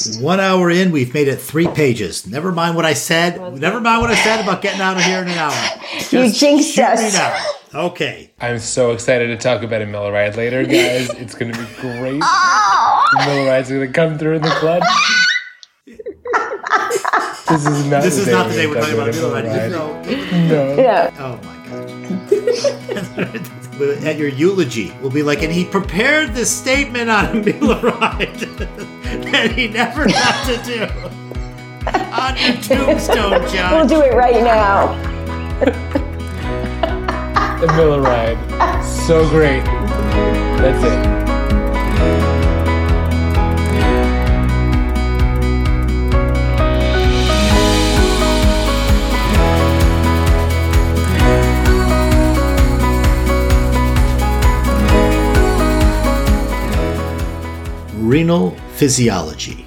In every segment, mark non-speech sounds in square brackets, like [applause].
podcast. One hour in, we've made it three pages. Never mind what I said. Never mind what I said about getting out of here in an hour. [laughs] Just You jinxed us. Okay. I'm so excited to talk about a Millerite later, guys. [laughs] It's going to be great. Oh. Millerites are going to come through in the clutch. this is not This the is day not the day we're we're talking about talking Millerite. Millerite. No. No. Yeah. Oh my god. [laughs] At your eulogy, we'll be like, and he prepared this statement on Millerite [laughs] that he never [laughs] got to do. [laughs] On your tombstone, John. We'll do it right now. The Millerite. So great. That's it. Renal physiology.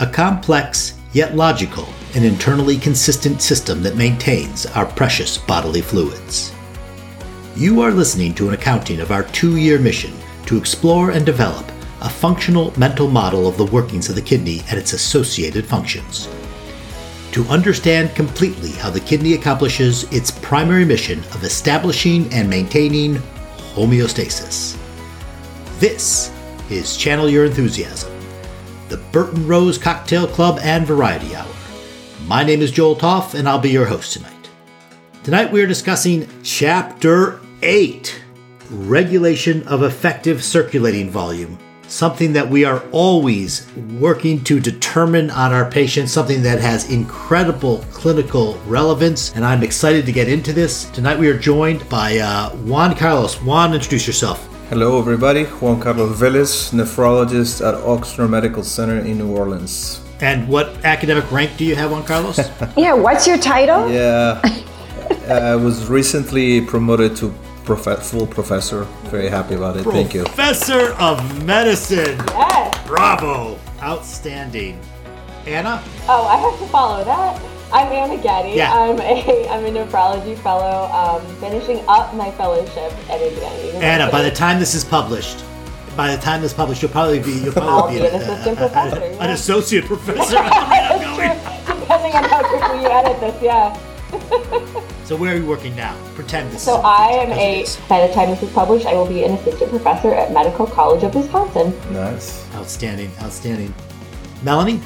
A complex, yet logical, and internally consistent system that maintains our precious bodily fluids. You are listening to an accounting of our two year mission to explore and develop a functional mental model of the workings of the kidney and its associated functions. To understand completely how the kidney accomplishes its primary mission of establishing and maintaining homeostasis. This is Channel Your Enthusiasm, the Burton Rose Cocktail Club and Variety Hour. My name is Joel Topf, and I'll be your host tonight. Tonight we are discussing Chapter 8 Regulation of Effective Circulating Volume, something that we are always working to determine on our patients, something that has incredible clinical relevance, and I'm excited to get into this. Tonight we are joined by uh, Juan Carlos. Juan, introduce yourself. Hello, everybody. Juan Carlos Velez, nephrologist at Ochsner Medical Center in New Orleans. And what academic rank do you have, Juan Carlos? [laughs] Yeah, what's your title? Yeah, I was recently promoted to prof- full professor. Very happy about it. Thank you. Professor of Medicine. Yes. Bravo. Outstanding. Anna? Oh, I have to follow that. I'm Anna Gaddy. Yeah. I'm a [laughs] I'm a nephrology fellow, um, finishing up my fellowship at Indiana University. Anna, by the time this is published, by the time this is published, you'll probably be you'll I'll probably be be an assistant [laughs] professor. an yeah. associate [laughs] professor. I'm. Depending on how quickly you edit this, yeah. So where are you working now? Pretend this. So is I am a. By the time this is published, I will be an assistant professor at Medical College of Wisconsin. Nice. outstanding, outstanding. Melanie,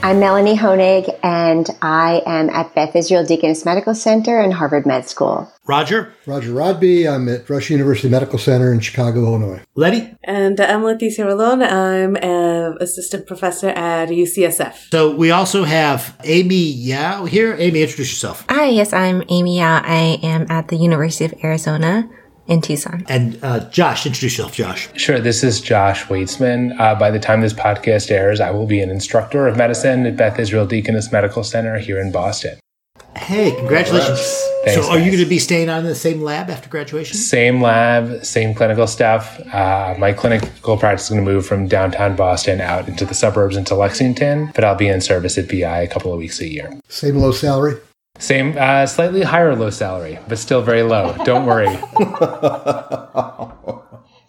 I'm Melanie Hoenig, and I am at Beth Israel Deaconess Medical Center and Harvard Med School. Roger, Roger Rodby. I'm at Rush University Medical Center in Chicago, Illinois. Letty. And I'm Leticia Rolon. I'm an assistant professor at UCSF. So we also have Amy Yau here. Amy, introduce yourself. Hi, yes, I'm Amy Yau. I am at the University of Arizona in Tucson. And uh, Josh, introduce yourself, Josh. Sure, this is Josh Waitzman. Uh, by the time this podcast airs, I will be an instructor of medicine at Beth Israel Deaconess Medical Center here in Boston. Hey, congratulations. Thanks, so are you going to be staying on in the same lab after graduation? Same lab, same clinical staff. Uh, my clinical practice is going to move from downtown Boston out into the suburbs into Lexington, but I'll be in service at BI a couple of weeks a year. Same low salary. Same, uh, slightly higher low salary, but still very low. Don't worry. [laughs]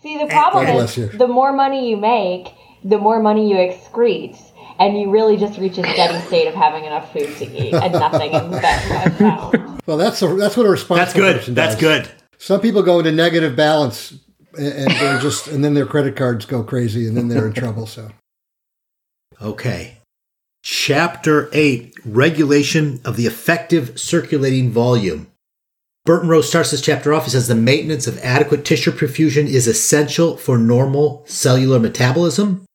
See, the problem God is the more money you make, the more money you excrete. And you really just reach a steady state of having enough food to eat and nothing in the bank. Well, that's a, that's what a responsible That's good. person That's does. good. Some people go into negative balance, and, and they're just, and then their credit cards go crazy, and then they're in trouble. So Okay. Chapter 8 Regulation of the Effective Circulating Volume. Burton Rose starts this chapter off. He says the maintenance of adequate tissue perfusion is essential for normal cellular metabolism.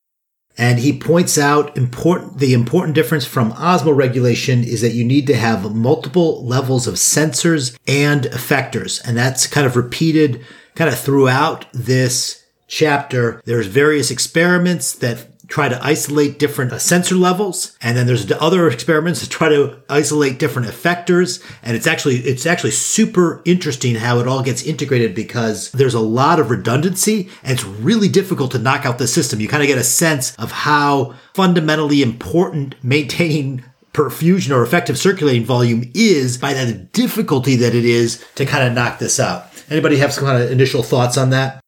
And he points out important the important difference from osmoregulation is that you need to have multiple levels of sensors and effectors. And that's kind of repeated kind of throughout this chapter. There's various experiments that try to isolate different uh, sensor levels. And then there's other experiments that try to isolate different effectors. And it's actually, it's actually super interesting how it all gets integrated because there's a lot of redundancy and it's really difficult to knock out the system. You kind of get a sense of how fundamentally important [laughs] maintaining perfusion or effective circulating volume is by the difficulty that it is to kind of knock this out. Anybody have some kind of initial thoughts on that?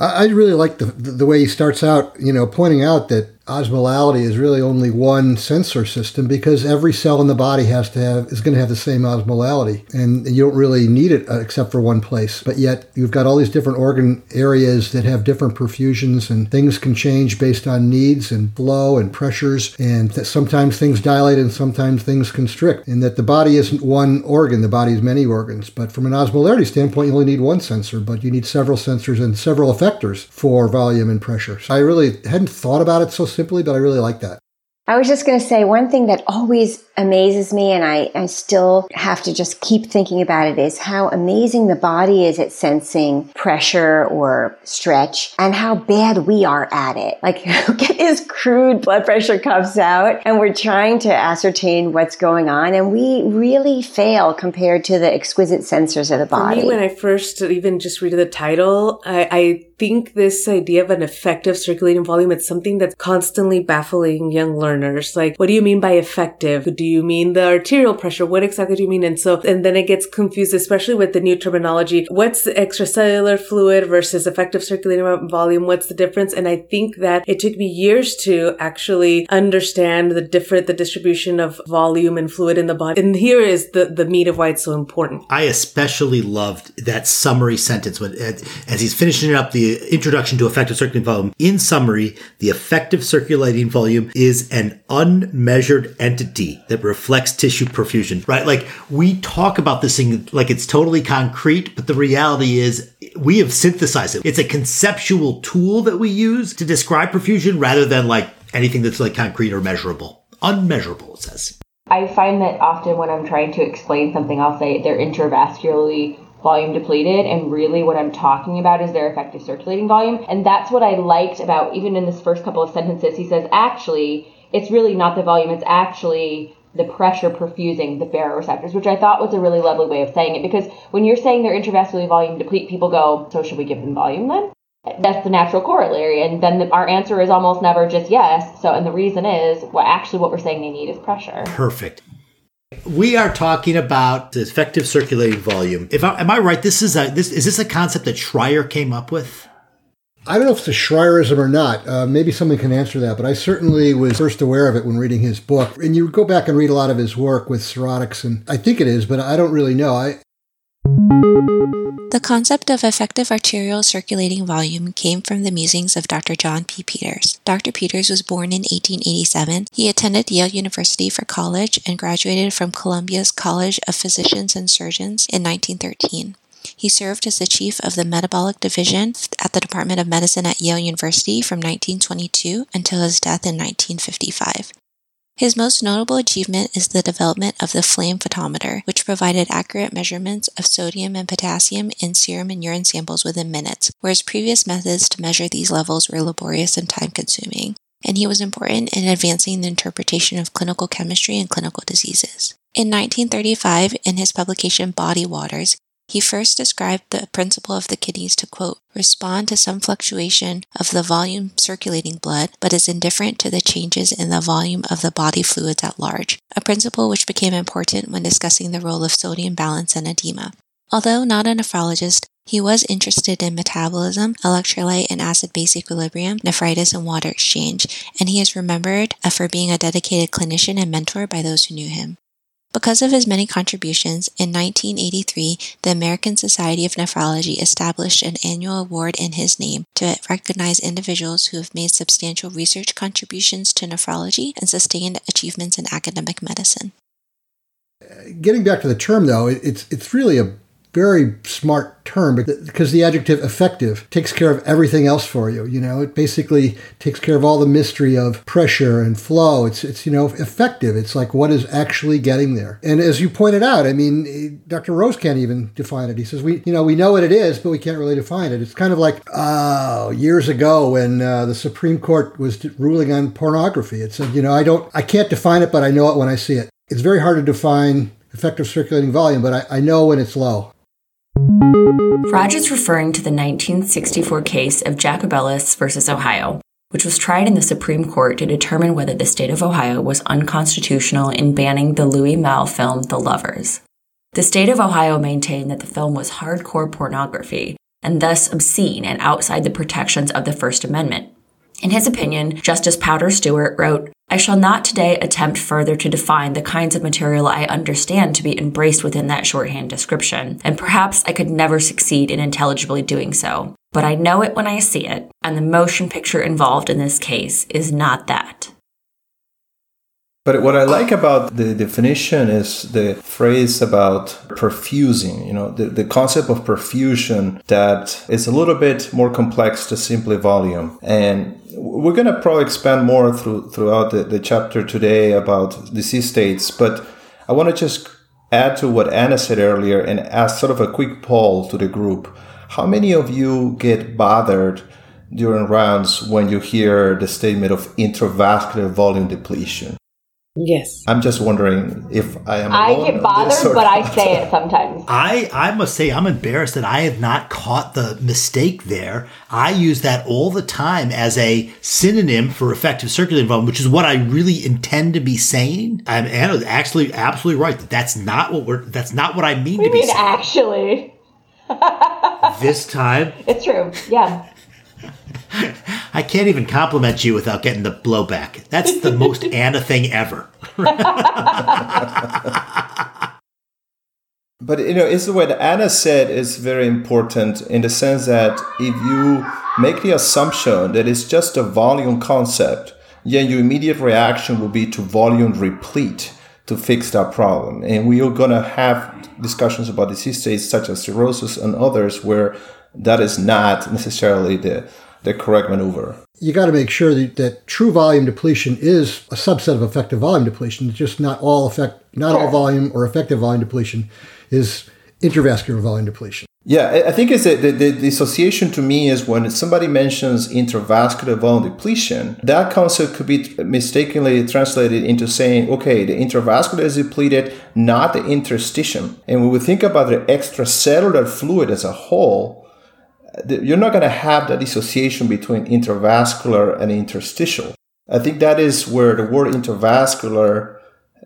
I, really like the the way he starts out. You know, pointing out that osmolality is really only one sensor system because every cell in the body has to have is going to have the same osmolality, and you don't really need it uh, except for one place. But yet you've got all these different organ areas that have different perfusions, and things can change based on needs and flow and pressures, and that sometimes things dilate and sometimes things constrict, and that the body isn't one organ, the body is many organs. But from an osmolarity standpoint, you only need one sensor, but you need several sensors and several effectors for volume and pressure. So I really hadn't thought about it so simply, but I really like that. I was just going to say one thing that always amazes me, and I, I still have to just keep thinking about it, is how amazing the body is at sensing pressure or stretch and how bad we are at it. Like, [laughs] get his crude blood pressure cuffs out, and we're trying to ascertain what's going on, and we really fail compared to the exquisite sensors of the body. For me, when I first even just read the title, I, I think this idea of an effective circulating volume, it's something that's constantly baffling young learners. Like, what do you mean by effective? Do you mean the arterial pressure? What exactly do you mean? And so, and then it gets confused, especially with the new terminology. What's the extracellular fluid versus effective circulating volume? What's the difference? And I think that it took me years to actually understand the different, the distribution of volume and fluid in the body. And here is the, the meat of why it's so important. I especially loved that summary sentence when, as he's finishing up the introduction to effective circulating volume. In summary, the effective circulating volume is an unmeasured entity that reflects tissue perfusion, right? Like we talk about this thing like it's totally concrete, but the reality is we have synthesized it. It's a conceptual tool that we use to describe perfusion rather than like anything that's like concrete or measurable. Unmeasurable, it says. I find that often when I'm trying to explain something, I'll say they're intravascularly volume depleted and really what I'm talking about is their effective circulating volume and that's what I liked about even in this first couple of sentences he says actually it's really not the volume it's actually the pressure perfusing the baroreceptors which I thought was a really lovely way of saying it because when you're saying they're intravascularly volume deplete people go so should we give them volume then? That's the natural corollary and then the, our answer is almost never just yes. So and the reason is what actually what we're saying they need is pressure. Perfect. We are talking about the effective circulating volume. If I, am I right, this is a this is this a concept that Schrier came up with? I don't know if it's a Schrierism or not. Uh, maybe someone can answer that, but I certainly was first aware of it when reading his book. And you go back and read a lot of his work with cirrhotics, and I think it is, but I don't really know. I the concept of effective arterial circulating volume came from the musings of Dr. John P. Peters. Dr. Peters was born in 1887. He attended Yale University for college and graduated from Columbia's College of Physicians and Surgeons in 1913. He served as the chief of the metabolic division at the Department of Medicine at Yale University from 1922 until his death in 1955. His most notable achievement is the development of the flame photometer, which provided accurate measurements of sodium and potassium in serum and urine samples within minutes, whereas previous methods to measure these levels were laborious and time consuming. And he was important in advancing the interpretation of clinical chemistry and clinical diseases. In 1935, in his publication Body Waters, he first described the principle of the kidneys to quote, respond to some fluctuation of the volume circulating blood, but is indifferent to the changes in the volume of the body fluids at large, a principle which became important when discussing the role of sodium balance and edema. Although not a nephrologist, he was interested in metabolism, electrolyte and acid base equilibrium, nephritis, and water exchange, and he is remembered for being a dedicated clinician and mentor by those who knew him. Because of his many contributions, in 1983, the American Society of Nephrology established an annual award in his name to recognize individuals who have made substantial research contributions to nephrology and sustained achievements in academic medicine. Getting back to the term, though, it's it's really a very smart term because the adjective effective takes care of everything else for you. You know, it basically takes care of all the mystery of pressure and flow. It's, it's, you know, effective. It's like what is actually getting there. And as you pointed out, I mean, Dr. Rose can't even define it. He says, we, you know, we know what it is, but we can't really define it. It's kind of like, oh, years ago when uh, the Supreme Court was ruling on pornography. It said, you know, I don't, I can't define it, but I know it when I see it. It's very hard to define effective circulating volume, but I, I know when it's low. Raj is referring to the 1964 case of Jacobellis versus Ohio, which was tried in the Supreme Court to determine whether the state of Ohio was unconstitutional in banning the Louis Malle film The Lovers. The state of Ohio maintained that the film was hardcore pornography and thus obscene and outside the protections of the First Amendment. In his opinion, Justice Potter Stewart wrote, I shall not today attempt further to define the kinds of material I understand to be embraced within that shorthand description, and perhaps I could never succeed in intelligibly doing so. But I know it when I see it, and the motion picture involved in this case is not that. But what I like about the definition is the phrase about perfusing, you know, the, the concept of perfusion that is a little bit more complex to simply volume. And we're going to probably expand more through, throughout the, the chapter today about disease states, but I want to just add to what Anna said earlier and ask sort of a quick poll to the group. How many of you get bothered during rounds when you hear the statement of intravascular volume depletion? Yes. I'm just wondering if I am. I get bothered, but I say it sometimes. [laughs] I, I must say I'm embarrassed that I have not caught the mistake there. I use that all the time as a synonym for effective circulating involvement, which is what I really intend to be saying. I'm Anna's actually absolutely right. that That's not what we're. That's not what I mean What do to you be mean, saying. actually? [laughs] This time, It's true. Yeah. [laughs] I can't even compliment you without getting the blowback. That's the most [laughs] Anna thing ever. [laughs] But you know, it's what Anna said is very important in the sense that if you make the assumption that it's just a volume concept, then your immediate reaction will be to volume replete to fix that problem. And we are going to have discussions about disease states such as cirrhosis and others where that is not necessarily the, the correct maneuver. You got to make sure that, that true volume depletion is a subset of effective volume depletion. It's just not all effect, not all volume or effective volume depletion is intravascular volume depletion. Yeah, I- think it's a, the, the, the association to me is when somebody mentions intravascular volume depletion, that concept could be mistakenly translated into saying, okay, the intravascular is depleted, not the interstitium. And when we think about the extracellular fluid as a whole, you're not going to have that dissociation between intravascular and interstitial. I think that is where the word intravascular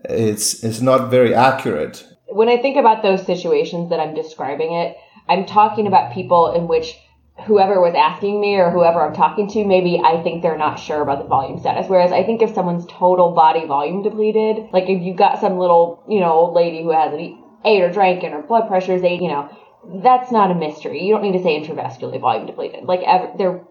is, is not very accurate when I think about those situations that I'm describing it, I'm talking about people in which whoever was asking me or whoever I'm talking to, maybe I think they're not sure about the volume status. Whereas I think if someone's total body volume depleted, like if you've got some little, you know, old lady who hasn't eat- ate or drank and her blood pressure is eight, you know, that's not a mystery. You don't need to say intravascularly volume depleted. Like ever, they're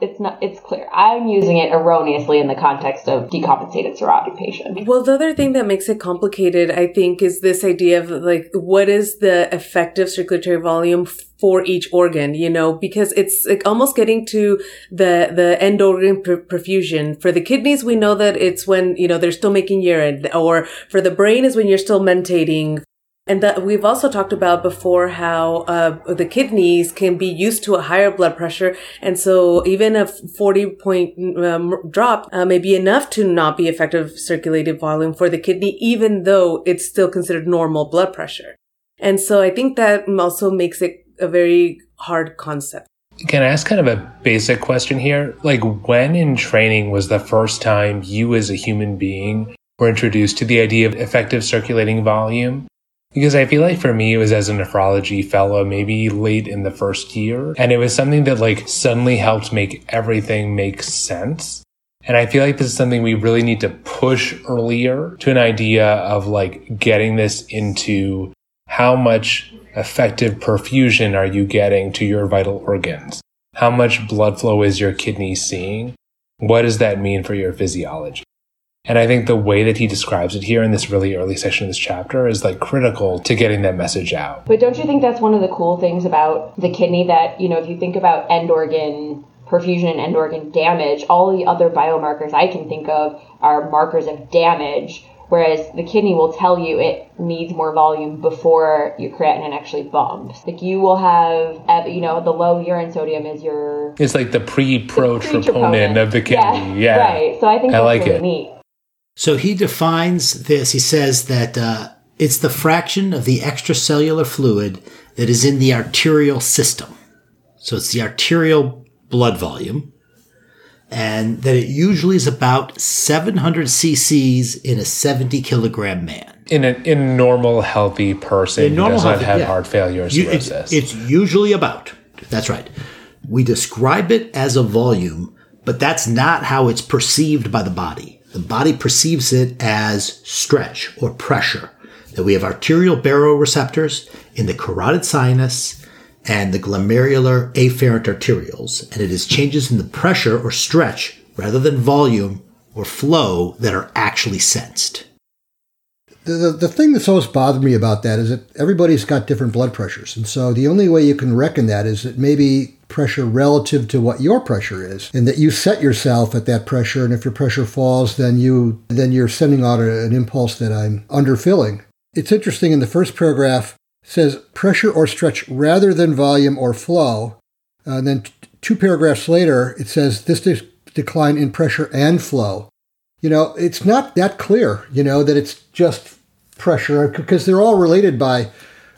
it's not it's clear. I'm using it erroneously in the context of decompensated cirrhotic patient. Well, the other thing that makes it complicated, I think, is this idea of like, what is the effective circulatory volume for each organ, you know, because it's like almost getting to the, the end organ per- perfusion. For the kidneys, we know that it's when, you know, they're still making urine, or for the brain is when you're still mentating. And that we've also talked about before how uh, the kidneys can be used to a higher blood pressure, and so even a 40 point um, drop uh, may be enough to not be effective circulated volume for the kidney, even though it's still considered normal blood pressure. And so I think that also makes it a very hard concept. Can I ask kind of a basic question here? Like, when in training was the first time you as a human being were introduced to the idea of effective circulating volume? Because I feel like for me, it was as a nephrology fellow, maybe late in the first year. And it was something that like suddenly helped make everything make sense. And I feel like this is something we really need to push earlier to an idea of like getting this into how much effective perfusion are you getting to your vital organs? How much blood flow is your kidney seeing? What does that mean for your physiology? And I think the way that he describes it here in this really early section of this chapter is like critical to getting that message out. But don't you think that's one of the cool things about the kidney that, you know, if you think about end organ perfusion and end organ damage, all the other biomarkers I can think of are markers of damage, whereas the kidney will tell you it needs more volume before your creatinine actually bumps. Like you will have, you know, the low urine sodium is your It's like the pre-pro pre-troponin. of the kidney. Yeah. Right. So I think I that's like it. neat. So he defines this. He says that uh, it's the fraction of the extracellular fluid that is in the arterial system. So it's the arterial blood volume. And that it usually is about 700 cc's in a 70 kilogram man. In a in normal healthy person In who normal does not have yeah. heart failure You- it's, it's usually about. That's right. We describe it as a volume But that's not how it's perceived by the body. The body perceives it as stretch or pressure. That we have arterial baroreceptors in the carotid sinus and the glomerular afferent arterioles, and it is changes in the pressure or stretch rather than volume or flow that are actually sensed. The, the, the, thing that's always bothered me about that is that everybody's got different blood pressures. And so the only way you can reckon that is that maybe pressure relative to what your pressure is and that you set yourself at that pressure and if your pressure falls then you then you're sending out an impulse that I'm underfilling. It's interesting in the first paragraph says pressure or stretch rather than volume or flow. Uh, and then t- two paragraphs later it says this de- decline in pressure and flow you know, it's not that clear, you know, that it's just pressure because they're all related by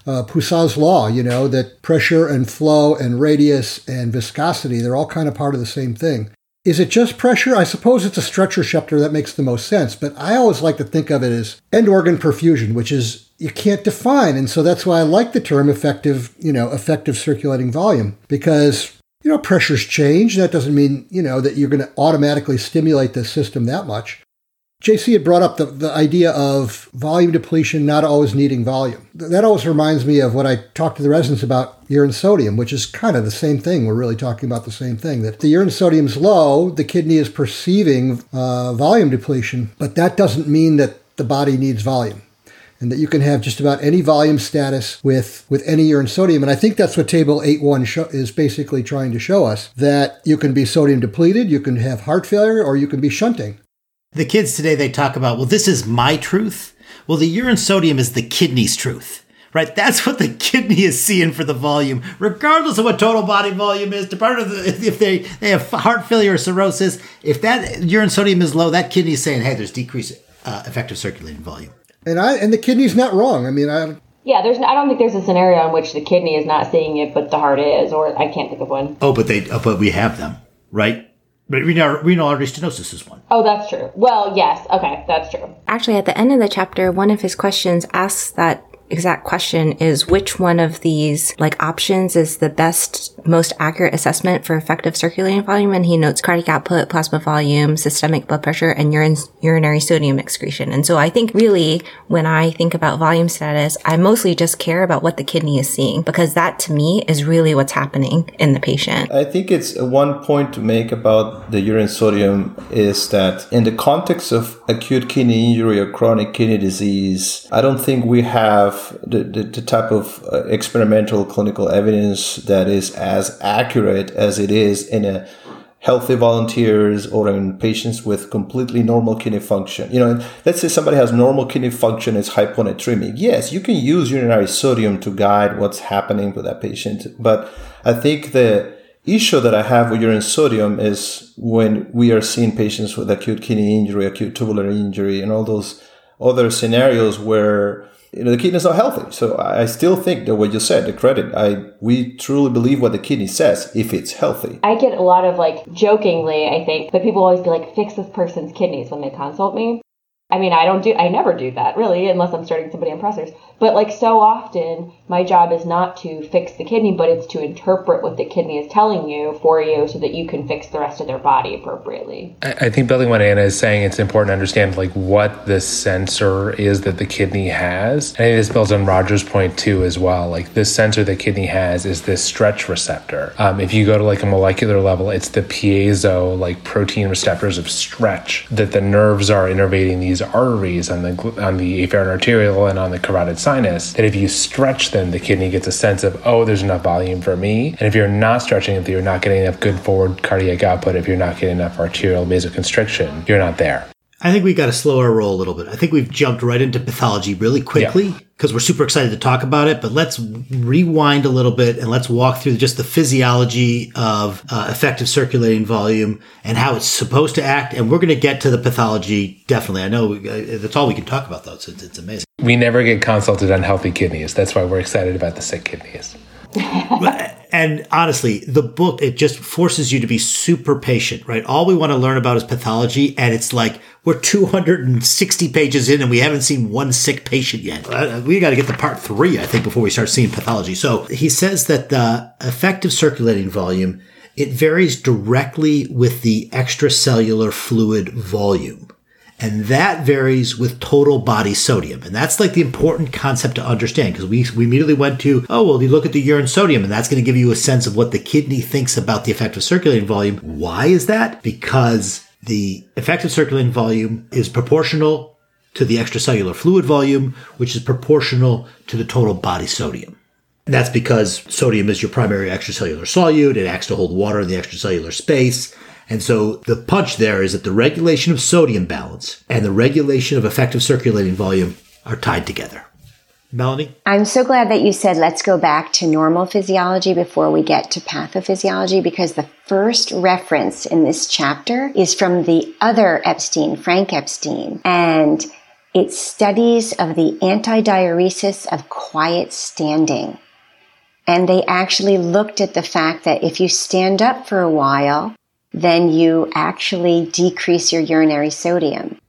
uh, Poiseuille's law, you know, that pressure and flow and radius and viscosity, they're all kind of part of the same thing. Is it just pressure? I suppose it's a stretch receptor that makes the most sense, but I always like to think of it as end organ perfusion, which is you can't define. And so that's why I like the term effective, you know, effective circulating volume because you know, pressures change. That doesn't mean, you know, that you're going to automatically stimulate the system that much. JC had brought up the, the idea of volume depletion not always needing volume. That always reminds me of what I talked to the residents about urine sodium, which is kind of the same thing. We're really talking about the same thing. That the urine sodium's low, the kidney is perceiving uh, volume depletion, but that doesn't mean that the body needs volume and that you can have just about any volume status with, with any urine sodium. And I think that's what table 8.1 show, is basically trying to show us that you can be sodium depleted, you can have heart failure, or you can be shunting. The kids today, they talk about, well, this is my truth. Well, the urine sodium is the kidney's truth right? That's what the [laughs] kidney is seeing for the volume, regardless of what total body volume is. Part the, if they they have heart failure or cirrhosis, if that urine sodium is low, that kidney is saying, "Hey, there's decreased uh, effective circulating volume." And I and the kidney's not wrong. I mean, I yeah, there's. I don't think there's a scenario in which the kidney is not seeing it, but the heart is, or I can't think of one. Oh, but they. Oh, but we have them, right? But renal, renal artery stenosis is one. Oh, that's true. Well, yes. Okay, that's true. Actually, at the end of the chapter, one of his questions asks that exact question is which one of these like options is the best most accurate assessment for effective circulating volume? And he notes cardiac output plasma volume systemic blood pressure and urine, urinary sodium excretion. And so i think really when i think about volume status i mostly just care about what the kidney is seeing because that to me is really what's happening in the patient. I think it's one point to make about the urine sodium is that in the context of acute kidney injury or chronic kidney disease i don't think we have have the, the, the type of uh, experimental clinical evidence that is as accurate as it is in a healthy volunteers or in patients with completely normal kidney function. You know, let's say somebody has normal kidney function, is hyponatremic. Yes, you can use urinary sodium to guide what's happening with that patient. But I think the issue that I have with urine sodium is when we are seeing patients with acute kidney injury, acute tubular injury, and all those other scenarios where you know the kidney's not healthy. So I still think that what you said, the credit, I we truly believe what the kidney says if it's healthy. I get a lot of like jokingly, I think, but people always be like, "Fix this person's kidneys" when they consult me. I mean, I don't do, I never do that really, unless I'm starting somebody on pressors. But like so often, my job is not to fix the kidney, but it's to interpret what the kidney is telling you for you so that you can fix the rest of their body appropriately. I, think building what Anna is saying, it's important to understand like what the sensor is that the kidney has. And I think this builds on Roger's point too as well. Like this sensor the kidney has is this stretch receptor. Um, if you go to like a molecular level, it's the piezo like protein receptors of stretch that the nerves are innervating these arteries on the on the afferent arterial and on the carotid sinus that if you stretch them, the kidney gets a sense of, oh, there's enough volume for me. And if you're not stretching it, you're not getting enough good forward cardiac output. If you're not getting enough arterial vasoconstriction, you're not there. I think we got to slow our roll a little bit. I think we've jumped right into pathology really quickly because yeah. we're super excited to talk about it. But let's rewind a little bit and let's walk through just the physiology of uh, effective circulating volume and how it's supposed to act. And we're going to get to the pathology definitely. I know uh, that's all we can talk about, though. So it's, it's amazing. We never get consulted on healthy kidneys. That's why we're excited about the sick kidneys. And honestly, the book, it just forces you to be super patient, right? All we want to learn about is pathology. And it's like, we're 260 pages in and we haven't seen one sick patient yet. Uh, we got to get to part three, I think, before we start seeing pathology. So he says that the effective circulating volume it varies directly with the extracellular fluid volume. And that varies with total body sodium. And that's like the important concept to understand because we, we immediately went to, oh, well, you look at the urine sodium and that's going to give you a sense of what the kidney thinks about the effective circulating volume. Why is that? Because the effective circulating volume is proportional to the extracellular fluid volume, which is proportional to the total body sodium. And that's because sodium is your primary extracellular solute. It acts to hold water in the extracellular space. And so the punch there is that the regulation of sodium balance and the regulation of effective circulating volume are tied together. Melanie? I'm so glad that you said let's go back to normal physiology before we get to pathophysiology because the first reference in this chapter is from the other Epstein, Frank Epstein. And it's studies of the antidiuresis of quiet standing. And they actually looked at the fact that if you stand up for a while, then you actually decrease your urinary sodium.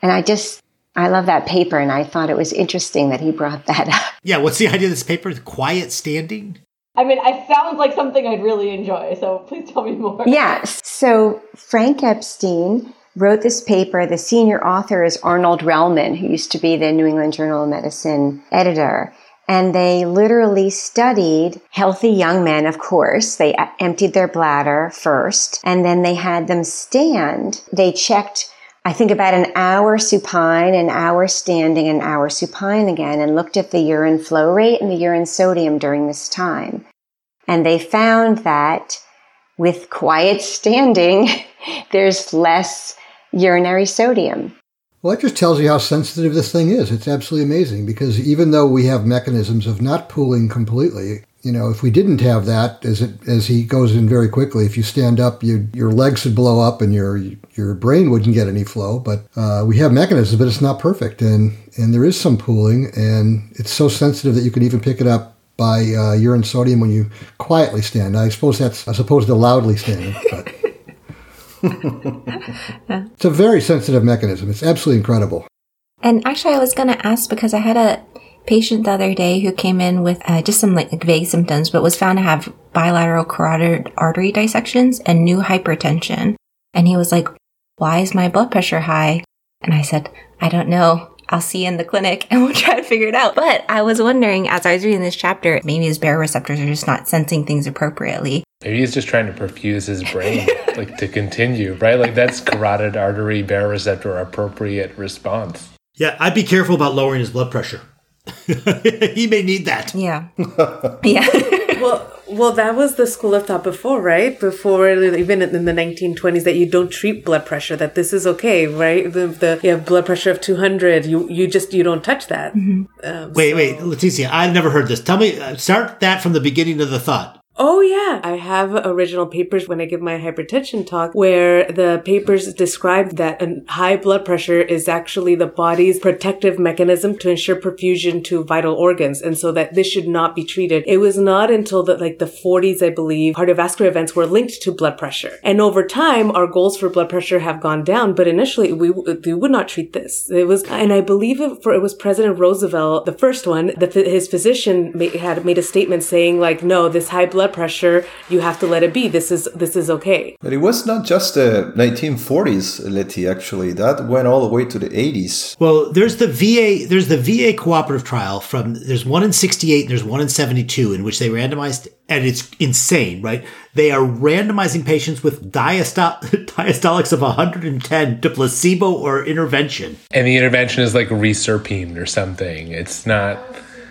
And I just, I love that paper and I thought it was interesting that he brought that up. Yeah, what's the idea of this paper? Quiet standing? I mean, it sounds like something I'd really enjoy, so please tell me more. Yes. So Frank Epstein wrote this paper. The senior author is Arnold Relman, who used to be the New England Journal of Medicine editor and they literally studied healthy young men, of course. They emptied their bladder first, and then they had them stand. They checked I think about an hour supine, an hour standing, an hour supine again, and looked at the urine flow rate and the urine sodium during this time. And they found that with quiet [laughs] standing, there's less urinary sodium. Well, that just tells you how sensitive this thing is. It's absolutely amazing because even though we have mechanisms of not pooling completely, you know, if we didn't have that, as it as he goes in very quickly, if you stand up, you, your legs would blow up and your your brain wouldn't get any flow. But uh, we have mechanisms, but it's not perfect, and and there is some pooling, and it's so sensitive that you can even pick it up by uh, urine sodium when you quietly stand. I suppose that's as opposed to loudly standing, but. [laughs] It's a very sensitive mechanism. It's absolutely incredible. And actually, I was going to ask because I had a patient the other day who came in with uh, just some like vague symptoms, but was found to have bilateral carotid artery dissections and new hypertension. And he was like, Why is my blood pressure high? And I said, I don't know. I'll see you in the clinic [laughs] and we'll try to figure it out. But I was wondering as I was reading this chapter, maybe his baroreceptors are just not sensing things appropriately. Maybe he's just trying to perfuse his brain, [laughs] like to continue, right? Like that's carotid artery baroreceptor appropriate response. Yeah, I'd be careful about lowering his blood pressure. [laughs] he may need that. Yeah. yeah. well, well, that was the school of thought before, right? Before, even in the 1920s, that you don't treat blood pressure, that this is okay, right? The, the you have blood pressure of 200, you you just you don't touch that. Mm-hmm. Um, wait, so. wait, Leticia, I've never heard this. Tell me, uh, start that from the beginning of the thought. Oh yeah, I have original papers when I give my hypertension talk where the papers describe that a high blood pressure is actually the body's protective mechanism to ensure perfusion to vital organs and so that this should not be treated. It was not until the like the 40s I believe cardiovascular events were linked to blood pressure. And over time our goals for blood pressure have gone down, but initially we, we would not treat this. It was and I believe it, for, it was President Roosevelt, the first one, that his physician had made a statement saying like no, this high blood blood pressure, you have to let it be. This is this is okay. But it was not just the 1940s, Letty. Actually, that went all the way to the 80s. Well, there's the VA. There's the VA cooperative trial from. There's one in 68 and there's one in 72 in which they randomized, and it's insane, right? They are randomizing patients with diastol- [laughs] diastolics of 110 to placebo or intervention. And the intervention is like reserpine or something. It's not.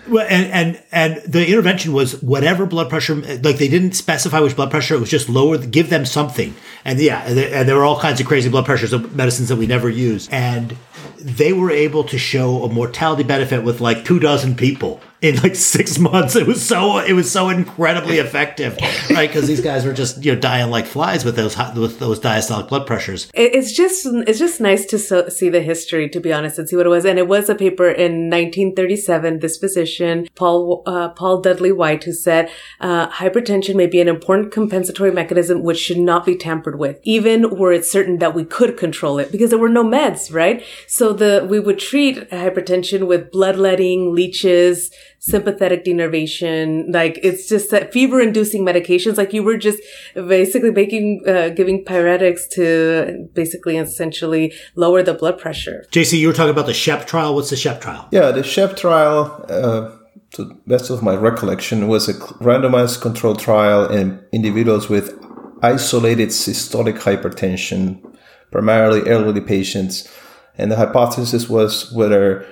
Well, and, and and the intervention was whatever blood pressure. Like they didn't specify which blood pressure. It was just lower. Give them something. And yeah, and and there were all kinds of crazy blood pressures of medicines that we never use. And they were able to show a mortality benefit with like two dozen people in like six [laughs] months. It was so it was so incredibly effective, right? Because these guys were just you know dying like flies with those with those diastolic blood pressures. It's just it's just nice to so, see the history, to be honest, and see what it was. And it was a paper in 1937. This physician Paul uh, Paul Dudley White who said uh, hypertension may be an important compensatory mechanism which should not be tampered with, even were it certain that we could control it, because there were no meds, right? So the we would treat hypertension with bloodletting, leeches sympathetic denervation. Like it's just that fever inducing medications. Like you were just basically making, uh, giving pyretics to basically essentially lower the blood pressure. JC, you were talking about the SHEP trial. What's the SHEP trial? Yeah, the SHEP trial, uh, to the best of my recollection, was a randomized controlled trial in individuals with isolated systolic hypertension, primarily elderly patients. And the hypothesis was whether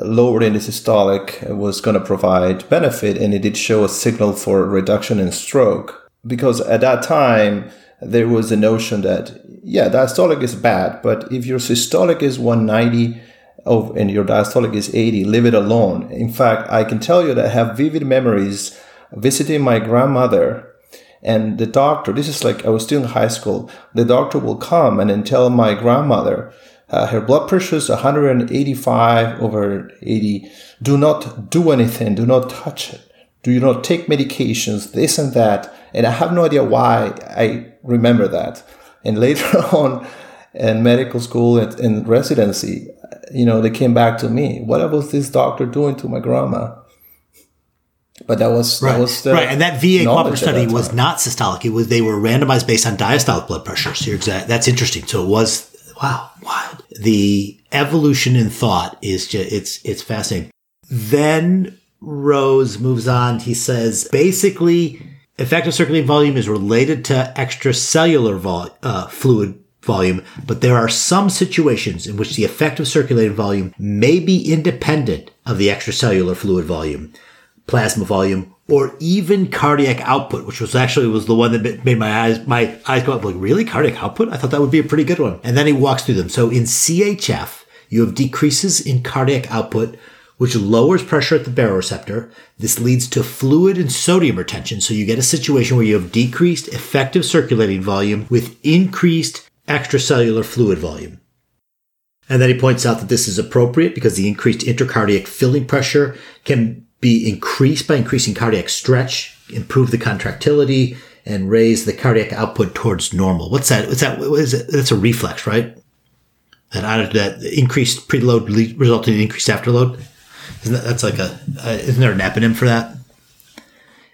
lowering the systolic was going to provide benefit, and it did show a signal for reduction in stroke. Because at that time, there was a notion that, yeah, diastolic is bad, but if your systolic is 190 and your diastolic is 80, leave it alone. In fact, I can tell you that I have vivid memories visiting my grandmother and the doctor, this is like I was still in high school, the doctor will come and then tell my grandmother, uh, her blood pressure is 185 over 80. Do not do anything. Do not touch it. Do not take medications, this and that. And I have no idea why I remember that. And later [laughs] on in medical school and in residency, you know, they came back to me. What was this doctor doing to my grandma? But that was right. that was right, and that VA cooperative study was not systolic. It was they were randomized based on diastolic blood pressure. So you're exact. That's interesting. So it was wow, wild. The evolution in thought is just it's it's fascinating. Then Rose moves on. He says basically effective circulating volume is related to extracellular vol- uh, fluid volume, but there are some situations in which the effective circulating volume may be independent of the extracellular fluid volume plasma volume, or even cardiac output, which was actually was the one that made my eyes my eyes go up like really cardiac output. I thought that would be a pretty good one. And then he walks through them. So in CHF, you have decreases in cardiac output, which lowers pressure at the baroreceptor. This leads to fluid and sodium retention. So you get a situation where you have decreased effective circulating volume with increased extracellular fluid volume. And then he points out that this is appropriate because the increased intracardiac filling pressure can be increased by increasing cardiac stretch, improve the contractility, and raise the cardiac output towards normal. What's that? What's that? What is it? That's a reflex, right? That that increased preload resulting in increased afterload. Isn't that, that's like a uh, isn't there an eponym for that?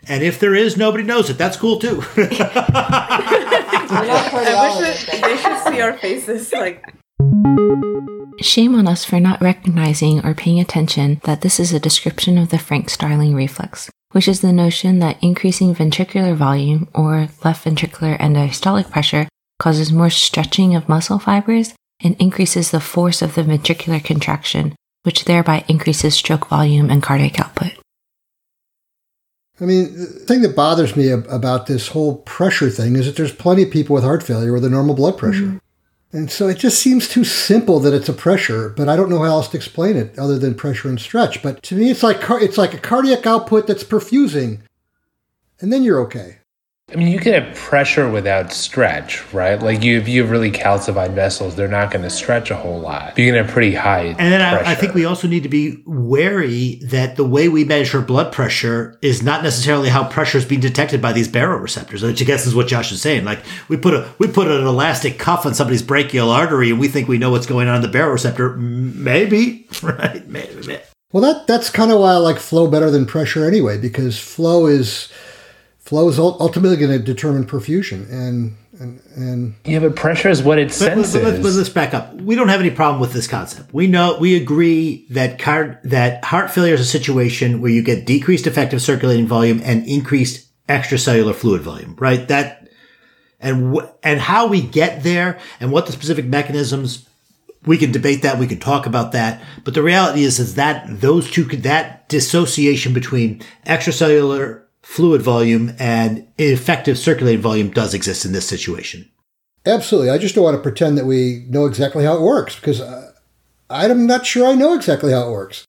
And if there is, nobody knows it. That's cool too. [laughs] I wish it, they should see our faces like. Shame on us for not recognizing or paying attention that this is a description of the Frank Starling reflex, which is the notion that increasing ventricular volume or left ventricular end diastolic pressure causes more stretching of muscle fibers and increases the force of the ventricular contraction, which thereby increases stroke volume and cardiac output. I mean, the thing that bothers me about this whole pressure thing is that there's plenty of people with heart failure with a normal blood pressure. Mm-hmm. And so it just seems too simple that it's a pressure, but I don't know how else to explain it other than pressure and stretch. But to me, it's like it's like a cardiac output that's perfusing, and then you're okay. I mean, you can have pressure without stretch, right? Like you, if you have really calcified vessels, they're not going to stretch a whole lot. you're can have pretty high. And then I, I, think we also need to be wary that the way we measure blood pressure is not necessarily how pressure is being detected by these baroreceptors, which I guess is what Josh is saying. Like we put a we put an elastic cuff on somebody's brachial artery, and we think we know what's going on in the baroreceptor. Maybe, [laughs] right? Maybe. Well, that that's kind of why I like flow better than pressure anyway, because flow is flow is ultimately going to determine perfusion and and, and yeah, but pressure is what it senses. But, but, but, let's back up. We don't have any problem with this concept. We know we agree that car, that heart failure is a situation where you get decreased effective circulating volume and increased extracellular fluid volume, right? That and wh- and how we get there and what the specific mechanisms we can debate that we can talk about that but the reality is is that those two that dissociation between extracellular fluid volume and effective circulating volume does exist in this situation. Absolutely. I just don't want to pretend that we know exactly how it works because uh, I'm not sure I know exactly how it works.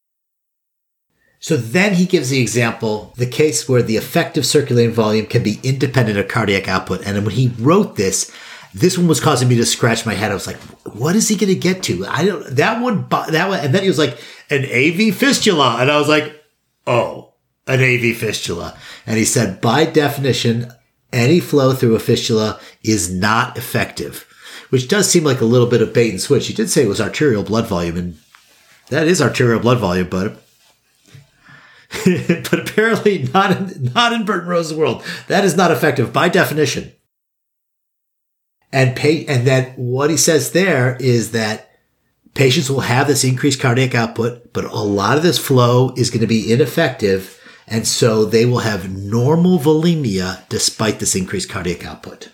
So then he gives the example, the case where the effective circulating volume can be independent of cardiac output. And when he wrote this, this one was causing me to scratch my head. I was like, what is he going to get to? I don't, that one, that one. And then he was like, an AV fistula. And I was like, oh, an AV fistula. And he said, by definition, any flow through a fistula is not effective, which does seem like a little bit of bait and switch. He did say it was arterial blood volume, and that is arterial blood volume, but [laughs] but apparently not in, not in Burton Rose's world. That is not effective by definition. And pay, and then what he says there is that patients will have this increased cardiac output, but a lot of this flow is going to be ineffective. And so they will have normal volemia despite this increased cardiac output.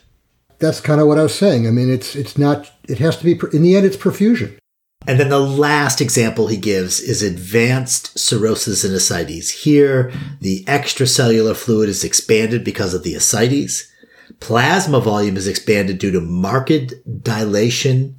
That's kind of what I was saying. I mean, it's it's not. It has to be. In the end, it's perfusion. And then the last example he gives is advanced cirrhosis and ascites. Here, the extracellular fluid is expanded because of the ascites. Plasma volume is expanded due to marked dilation,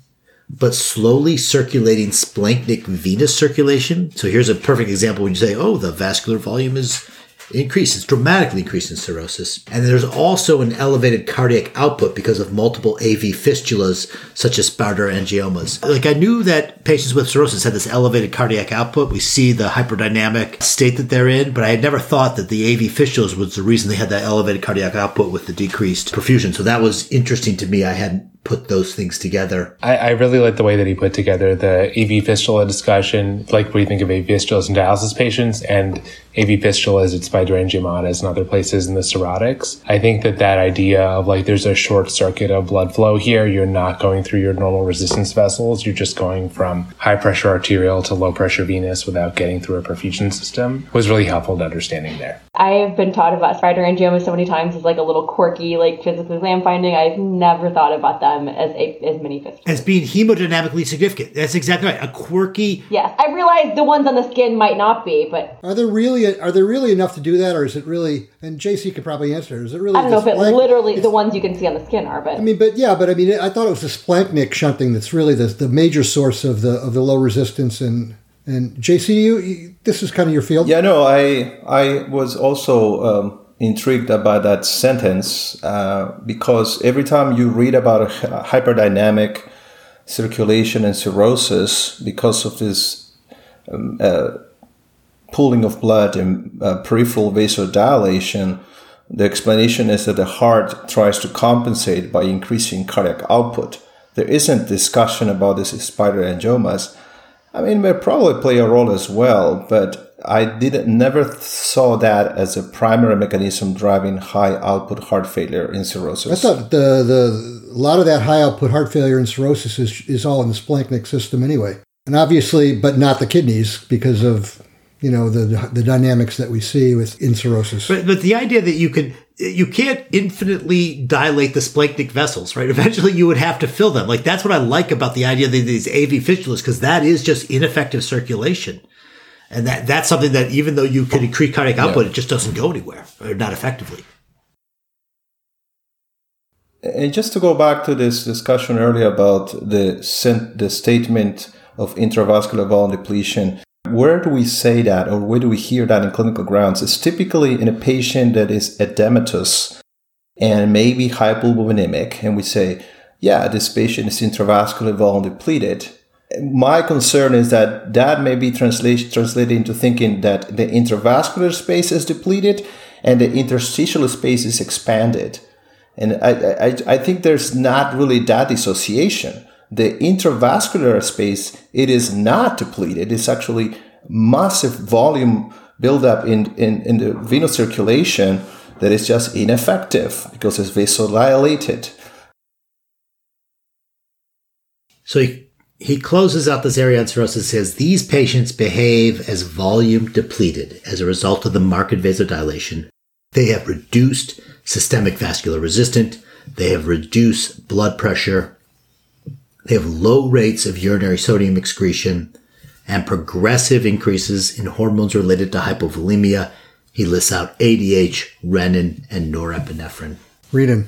but slowly circulating splanchnic venous circulation. So here's a perfect example when you say, oh, the vascular volume is increased. It's dramatically increased in cirrhosis. And there's also an elevated cardiac output because of multiple AV fistulas, such as spider angiomas. Like I knew that patients with cirrhosis had this elevated cardiac output. We see the hyperdynamic state that they're in, but I had never thought that the AV fistulas was the reason they had that elevated cardiac output with the decreased perfusion. So that was interesting to me. I hadn't put those things together. I, I, really like the way that he put together the AV fistula discussion, like what do you think of AV fistulas in dialysis patients and AV fistulas at spiderangiomatas and other places in the cirrhotics. I think that that idea of like there's a short circuit of blood flow here, you're not going through your normal resistance vessels, you're just going from high pressure arterial to low pressure venous without getting through a perfusion system was really helpful to understanding there. I have been taught about spiderangiomas so many times as like a little quirky like physical exam finding. I've never thought about them as a, as many fistulas. As being hemodynamically significant. That's exactly right. A quirky. Yes, I realize the ones on the skin might not be, but are there really are there really enough to do that, or is it really? And JC could probably answer. Is it really? I don't know if it literally the ones you can see on the skin are, but I mean, but yeah, but I mean, I thought it was the splanchnic shunting that's really the the major source of the of the low resistance and. And JC, you, you this is kind of your field. Yeah, no, I I was also um, intrigued about that sentence uh, because every time you read about hyperdynamic circulation and cirrhosis because of this um, uh, pooling of blood and uh, peripheral vasodilation, the explanation is that the heart tries to compensate by increasing cardiac output. There isn't discussion about this spiderangiomas. I mean, they probably play a role as well, but I didn't never saw that as a primary mechanism driving high output heart failure in cirrhosis. I thought the the a lot of that high output heart failure in cirrhosis is, is all in the splanchnic system anyway, and obviously, but not the kidneys because of you know the the dynamics that we see with in cirrhosis. But but the idea that you could you can't infinitely dilate the splanchnic vessels, right? [laughs] Eventually, you would have to fill them. Like that's what I like about the idea of these AV fistulas because that is just ineffective circulation, and that that's something that even though you can increase cardiac output, yeah. it just doesn't go anywhere or not effectively. And just to go back to this discussion earlier about the the statement of intravascular volume depletion, where do we say that or where do we hear that in clinical grounds? It's typically in a patient that is edematous and maybe hypovolemic, and we say, yeah, this patient is intravascular volume depleted. My concern is that that may be translate, translated into thinking that the intravascular space is depleted and the interstitial space is expanded. And I, I, I think there's not really that dissociation the intravascular space, it is not depleted. It's actually massive volume buildup in, in, in the venous circulation that is just ineffective because it's vasodilated. So he closes out this area on cirrhosis says these patients behave as volume depleted as a result of the marked vasodilation. They have reduced systemic vascular resistance. They have reduced blood pressure they have low rates of urinary sodium excretion and progressive increases in hormones related to hypovolemia. He lists out ADH, renin, and norepinephrine. Renin.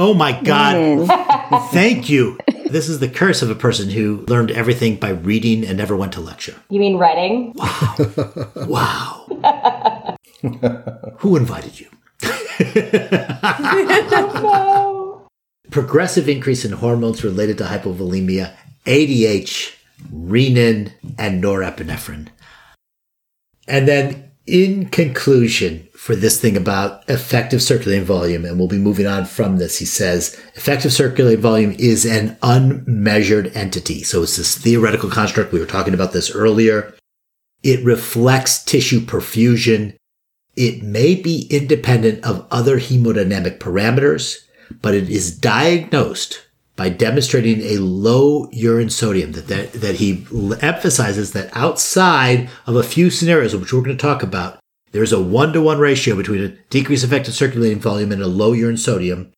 Oh my God. [laughs] Thank you. This is the curse of a person who learned everything by reading and never went to lecture. You mean reading? Wow. wow. who invited you? no [laughs] progressive increase in hormones related to hypovolemia, ADH, renin, and norepinephrine. And then in conclusion, for this thing about effective circulating volume, and we'll be moving on from this, he says effective circulating volume is an unmeasured entity. So it's this theoretical construct. We were talking about this earlier. It reflects tissue perfusion. It may be independent of other hemodynamic parameters, but it is diagnosed by demonstrating a low urine sodium that, that, that he emphasizes that outside of a few scenarios, which we're going to talk about, there's a one to one ratio between a decreased effective circulating volume and a low urine sodium.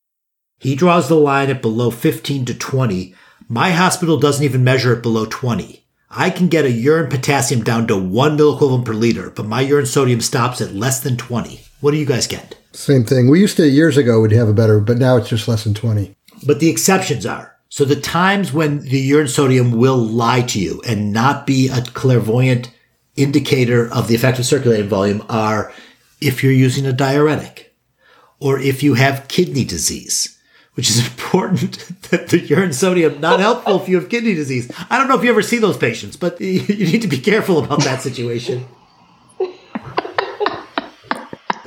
He draws the line at below 15 to 20. My hospital doesn't even measure it below 20. I can get a urine potassium down to one milliequivalent per liter, but my urine sodium stops at less than 20. What do you guys get? Same thing. We used to, years ago, we'd have a better, but now it's just less than 20. But the exceptions are. So the times when the urine sodium will lie to you and not be a clairvoyant indicator of the effective circulating volume are if you're using a diuretic or if you have kidney disease which is [laughs] important that the urine sodium not helpful if you have kidney disease. I don't know if you ever see those patients, but [laughs] you need to be careful about that situation.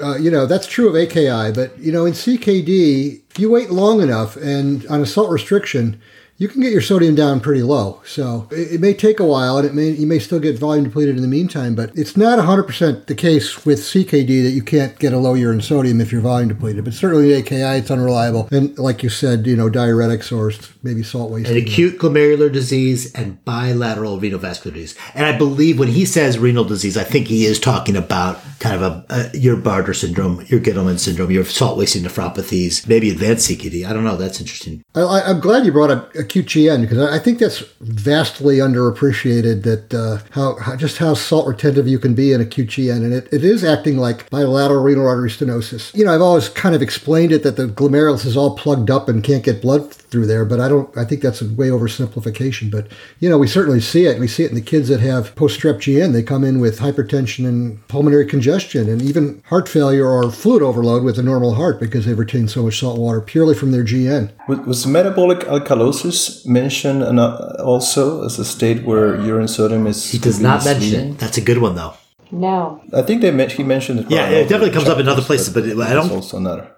Uh, you know, that's true of AKI, but you know, in CKD, if you wait long enough and on a salt restriction, you can get your sodium down pretty low. So it, it, may take a while, and it may you may still get volume depleted in the meantime. But it's not 100% the case with CKD that you can't get a low urine sodium if you're volume depleted. But certainly in AKI, it's unreliable. And like you said, you know, diuretics or maybe salt wasting. And acute glomerular disease and bilateral renal vascular disease. And I believe when he says renal disease, I think he is talking about kind of a, a your Bartter syndrome, your Gitelman syndrome, your salt wasting nephropathies, maybe advanced CKD. I don't know. That's interesting. I, am glad you brought up acute GN because I think that's vastly underappreciated. That uh, how, how, just how salt retentive you can be in a GN, and it, it is acting like bilateral renal artery stenosis. You know, I've always kind of explained it that the glomerulus is all plugged up and can't get blood through there, but I don't. I think that's a way oversimplification. But you know, we certainly see it. We see it in the kids that have post strep GN. They come in with hypertension and pulmonary congestion, and even heart failure or fluid overload with a normal heart because they've retained so much salt water purely from their GN. Was metabolic alkalosis mentioned also as a state where urine sodium is? He does not mention it. That's a good one though. No. I think they he mentioned it. Yeah, it definitely comes up in other places, but I don't. also another.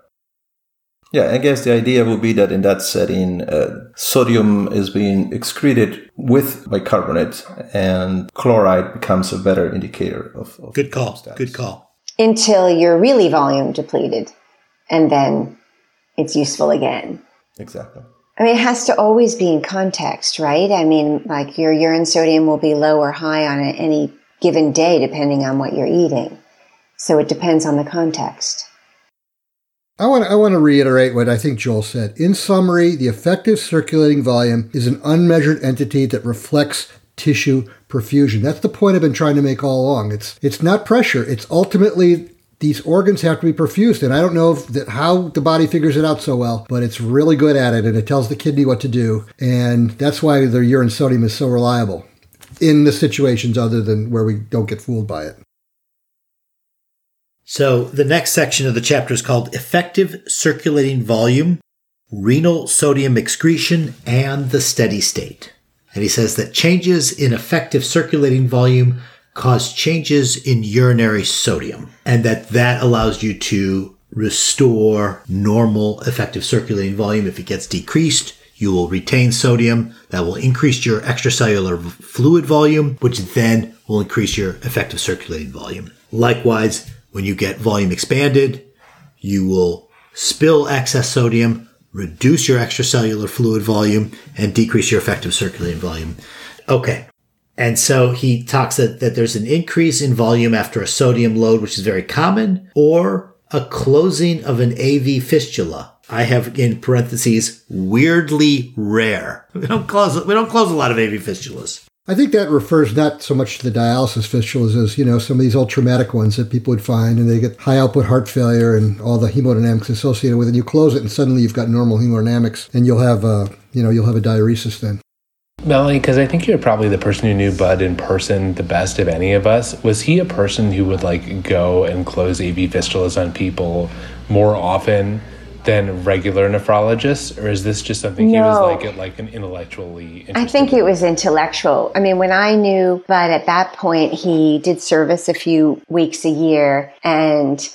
Yeah, I guess the idea would be that in that setting, uh, sodium is being excreted with bicarbonate, and chloride becomes a better indicator of. of Good call. Good call. Until you're really volume depleted, and then it's useful again. Exactly. I mean, it has to always be in context, right? I mean, like your urine sodium will be low or high on any given day depending on what you're eating. So it depends on the context. I want, to, I want to reiterate what I think Joel said. In summary, the effective circulating volume is an unmeasured entity that reflects tissue perfusion. That's the point I've been trying to make all along. It's it's not pressure. It's ultimately these organs have to be perfused, and I don't know that how the body figures it out so well, but it's really good at it, and it tells the kidney what to do, and that's why the urine sodium is so reliable in the situations other than where we don't get fooled by it. So the next section of the chapter is called Effective Circulating Volume, Renal Sodium Excretion, and the Steady State. And he says that changes in effective circulating volume cause changes in urinary sodium and that that allows you to restore normal effective circulating volume. If it gets decreased, you will retain sodium. That will increase your extracellular fluid volume, which then will increase your effective circulating volume. Likewise, when you get volume expanded, you will spill excess sodium, reduce your extracellular fluid volume, and decrease your effective circulating volume. Okay. And so he talks that, that there's an increase in volume after a sodium load, which is very common, or a closing of an AV fistula. I have in parentheses weirdly rare. We don't close we don't close a lot of AV fistulas. I think that refers not so much to the dialysis fistulas as, you know, some of these old traumatic ones that people would find and they get high output heart failure and all the hemodynamics associated with it. You close it and suddenly you've got normal hemodynamics and you'll have, a, you know, you'll have a diuresis then. Melanie, because I think you're probably the person who knew Bud in person the best of any of us. Was he a person who would like go and close AV fistulas on people more often than regular nephrologists, or is this just something no. he was like at like an intellectually? I think it was intellectual. I mean, when I knew, Bud at that point he did service a few weeks a year, and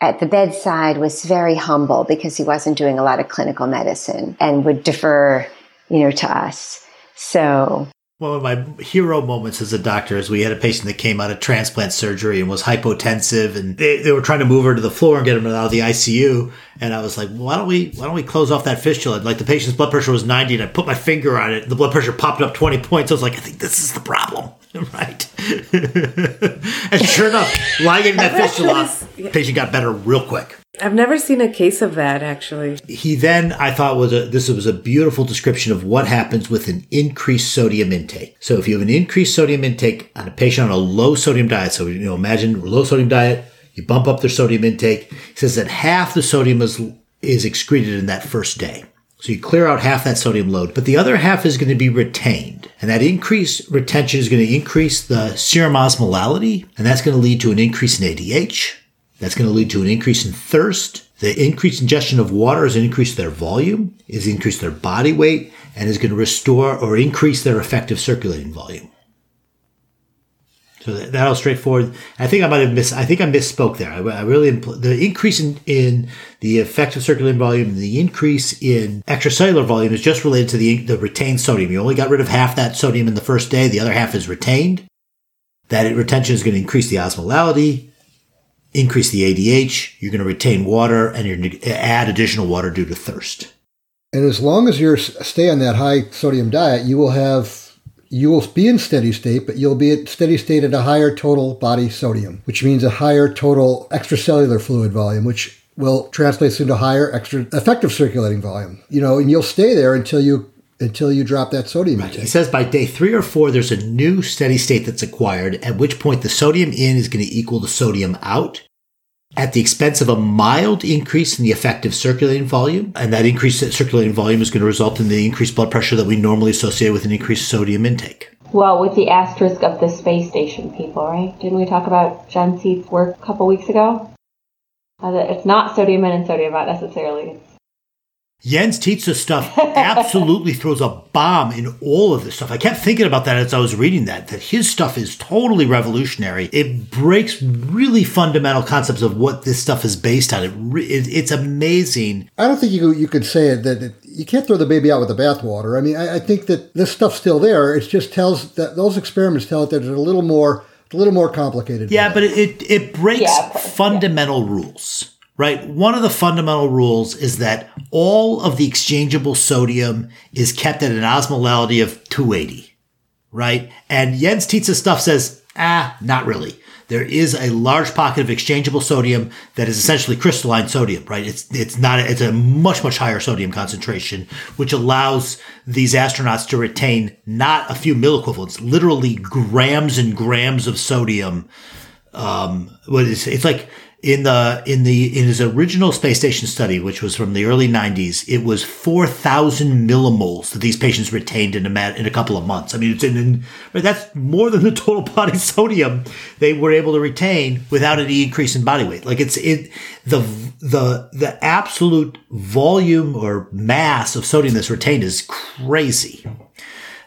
at the bedside was very humble because he wasn't doing a lot of clinical medicine and would defer, you know, to us. So One of my hero moments as a doctor is we had a patient that came out of transplant surgery and was hypotensive and they, they were trying to move her to the floor and get her out of the ICU. And I was like, why don't we, why don't we close off that fistula? Like the patient's blood pressure was 90 and I put my finger on it. The blood pressure popped up 20 points. I was like, I think this is the problem. [laughs] Right. [laughs] and sure enough, lying in that [laughs] fistula, patient got better real quick. I've never seen a case of that actually. He then, I thought, was a this was a beautiful description of what happens with an increased sodium intake. So if you have an increased sodium intake on a patient on a low sodium diet, so you know, imagine low sodium diet, you bump up their sodium intake. He says that half the sodium is is excreted in that first day. So you clear out half that sodium load, but the other half is going to be retained. And that increased retention is going to increase the serum osmolality, and that's going to lead to an increase in ADH, that's going to lead to an increase in thirst. The increased ingestion of water is increase their volume, is increase their body weight, and is going to restore or increase their effective circulating volume. So that, that was straightforward. I think I might have miss. I think I misspoke there. I, I really the increase in, in the effective circulating volume, and the increase in extracellular volume is just related to the the retained sodium. You only got rid of half that sodium in the first day. The other half is retained. That retention is going to increase the osmolality increase the ADH, you're going to retain water, and you're going to add additional water due to thirst. And as long as you stay on that high sodium diet, you will have you will be in steady state, but you'll be at steady state at a higher total body sodium, which means a higher total extracellular fluid volume, which will translate into higher extra effective circulating volume. You know, and you'll stay there until you until you drop that sodium right. He says by day three or four, there's a new steady state that's acquired, at which point the sodium in is going to equal the sodium out at the expense of a mild increase in the effective circulating volume. And that increased circulating volume is going to result in the increased blood pressure that we normally associate with an increased sodium intake. Well, with the asterisk of the space station people, right? Didn't we talk about Jens Titze's work a couple weeks ago? Uh, it's not sodium in and sodium out necessarily. It's Jens Titze stuff [laughs] absolutely throws a bomb in all of this stuff. I kept thinking about that as I was reading that, that his stuff is totally revolutionary. It breaks really fundamental concepts of what this stuff is based on. It, it it's amazing. I don't think you you could say it, that it, you can't throw the baby out with the bathwater. I mean, I, I think that this stuff's still there. It just tells that those experiments tell it that it's a little more a little more complicated. Yeah, but it, it, it breaks yeah, fundamental yeah. rules right? One of the fundamental rules is that all of the exchangeable sodium is kept at an osmolality of 280, right? And Jens Titze's stuff says, ah, not really. There is a large pocket of exchangeable sodium that is essentially crystalline sodium, right? It's, it's not, it's a much, much higher sodium concentration, which allows these astronauts to retain not a few milliequivalents, literally grams and grams of sodium. Um, what is, it's like, in the in the in his original space station study, which was from the early 90s, it was 4,000 millimoles that these patients retained in a mat, in a couple of months. I mean, it's in, in, that's more than the total [laughs] body sodium they were able to retain without any increase in body weight. Like it's it the the the absolute volume or mass of sodium that's retained is crazy.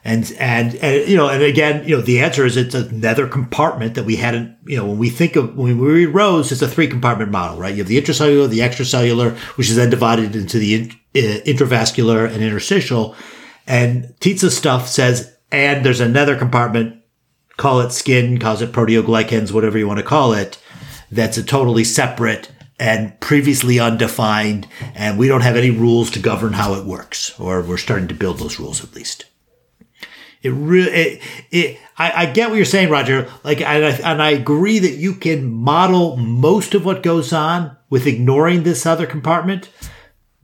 And, and, and, you know, and again, you know, the answer is it's another compartment that we hadn't, you know, when we think of, when we read Rose, it's a three compartment model, right? You have the intracellular, the extracellular, which is then divided into the in, uh, intravascular and interstitial. And Titze's stuff says, and there's another compartment, call it skin, call it proteoglycans, whatever you want to call it, that's a totally separate and previously undefined. And we don't have any rules to govern how it works, or we're starting to build those rules at least. It really, it, it I, I, get what you're saying, Roger. Like, and I, and I agree that you can model most of what goes on with ignoring this other compartment.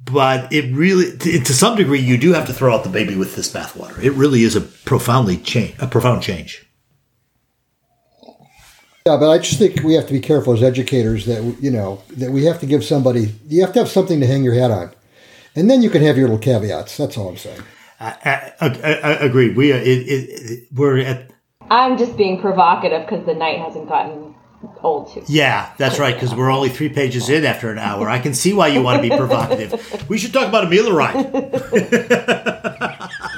But it really, to, to some degree, you do have to throw out the baby with this bathwater. It really is a profoundly change, a profound change. Yeah, but I just think we have to be careful as educators that you know that we have to give somebody you have to have something to hang your hat on, and then you can have your little caveats. That's all I'm saying. I, I, I, agreed. We uh, it, it, we're at. I'm just being provocative because the night hasn't gotten old too. Yeah, that's right. Because we're only three pages in after an hour. I can see why you want to be provocative. we should talk about Amelia Ride. [laughs]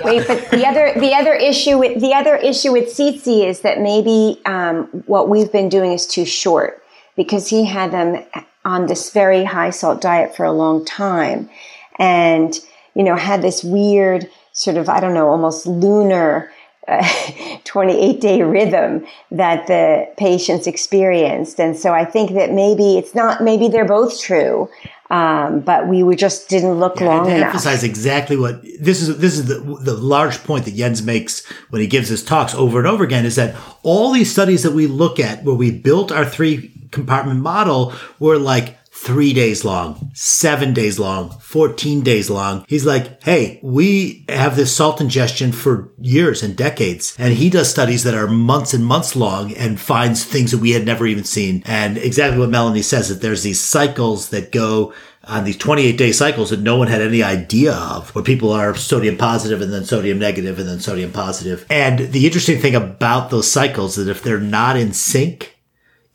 Wait, but the other the other issue with the other issue with Titze is that maybe um, what we've been doing is too short because he had them on this very high salt diet for a long time, and you know had this weird sort of, I don't know, almost lunar [laughs] 28 day rhythm that the patients experienced. And so I think that maybe it's not, maybe they're both true. Um, but we just didn't look yeah, long to enough. Emphasize exactly what this is. This is the the large point that Jens makes when he gives his talks over and over again is that all these studies that we look at where we built our three compartment model were like three days long, seven days long, 14 days long. He's like, Hey, we have this salt ingestion for years and decades. And he does studies that are months and months long and finds things that we had never even seen. And exactly what Melanie says that there's these cycles that go on these 28 day cycles that no one had any idea of, where people are sodium positive and then sodium negative and then sodium positive. And the interesting thing about those cycles is that if they're not in sync,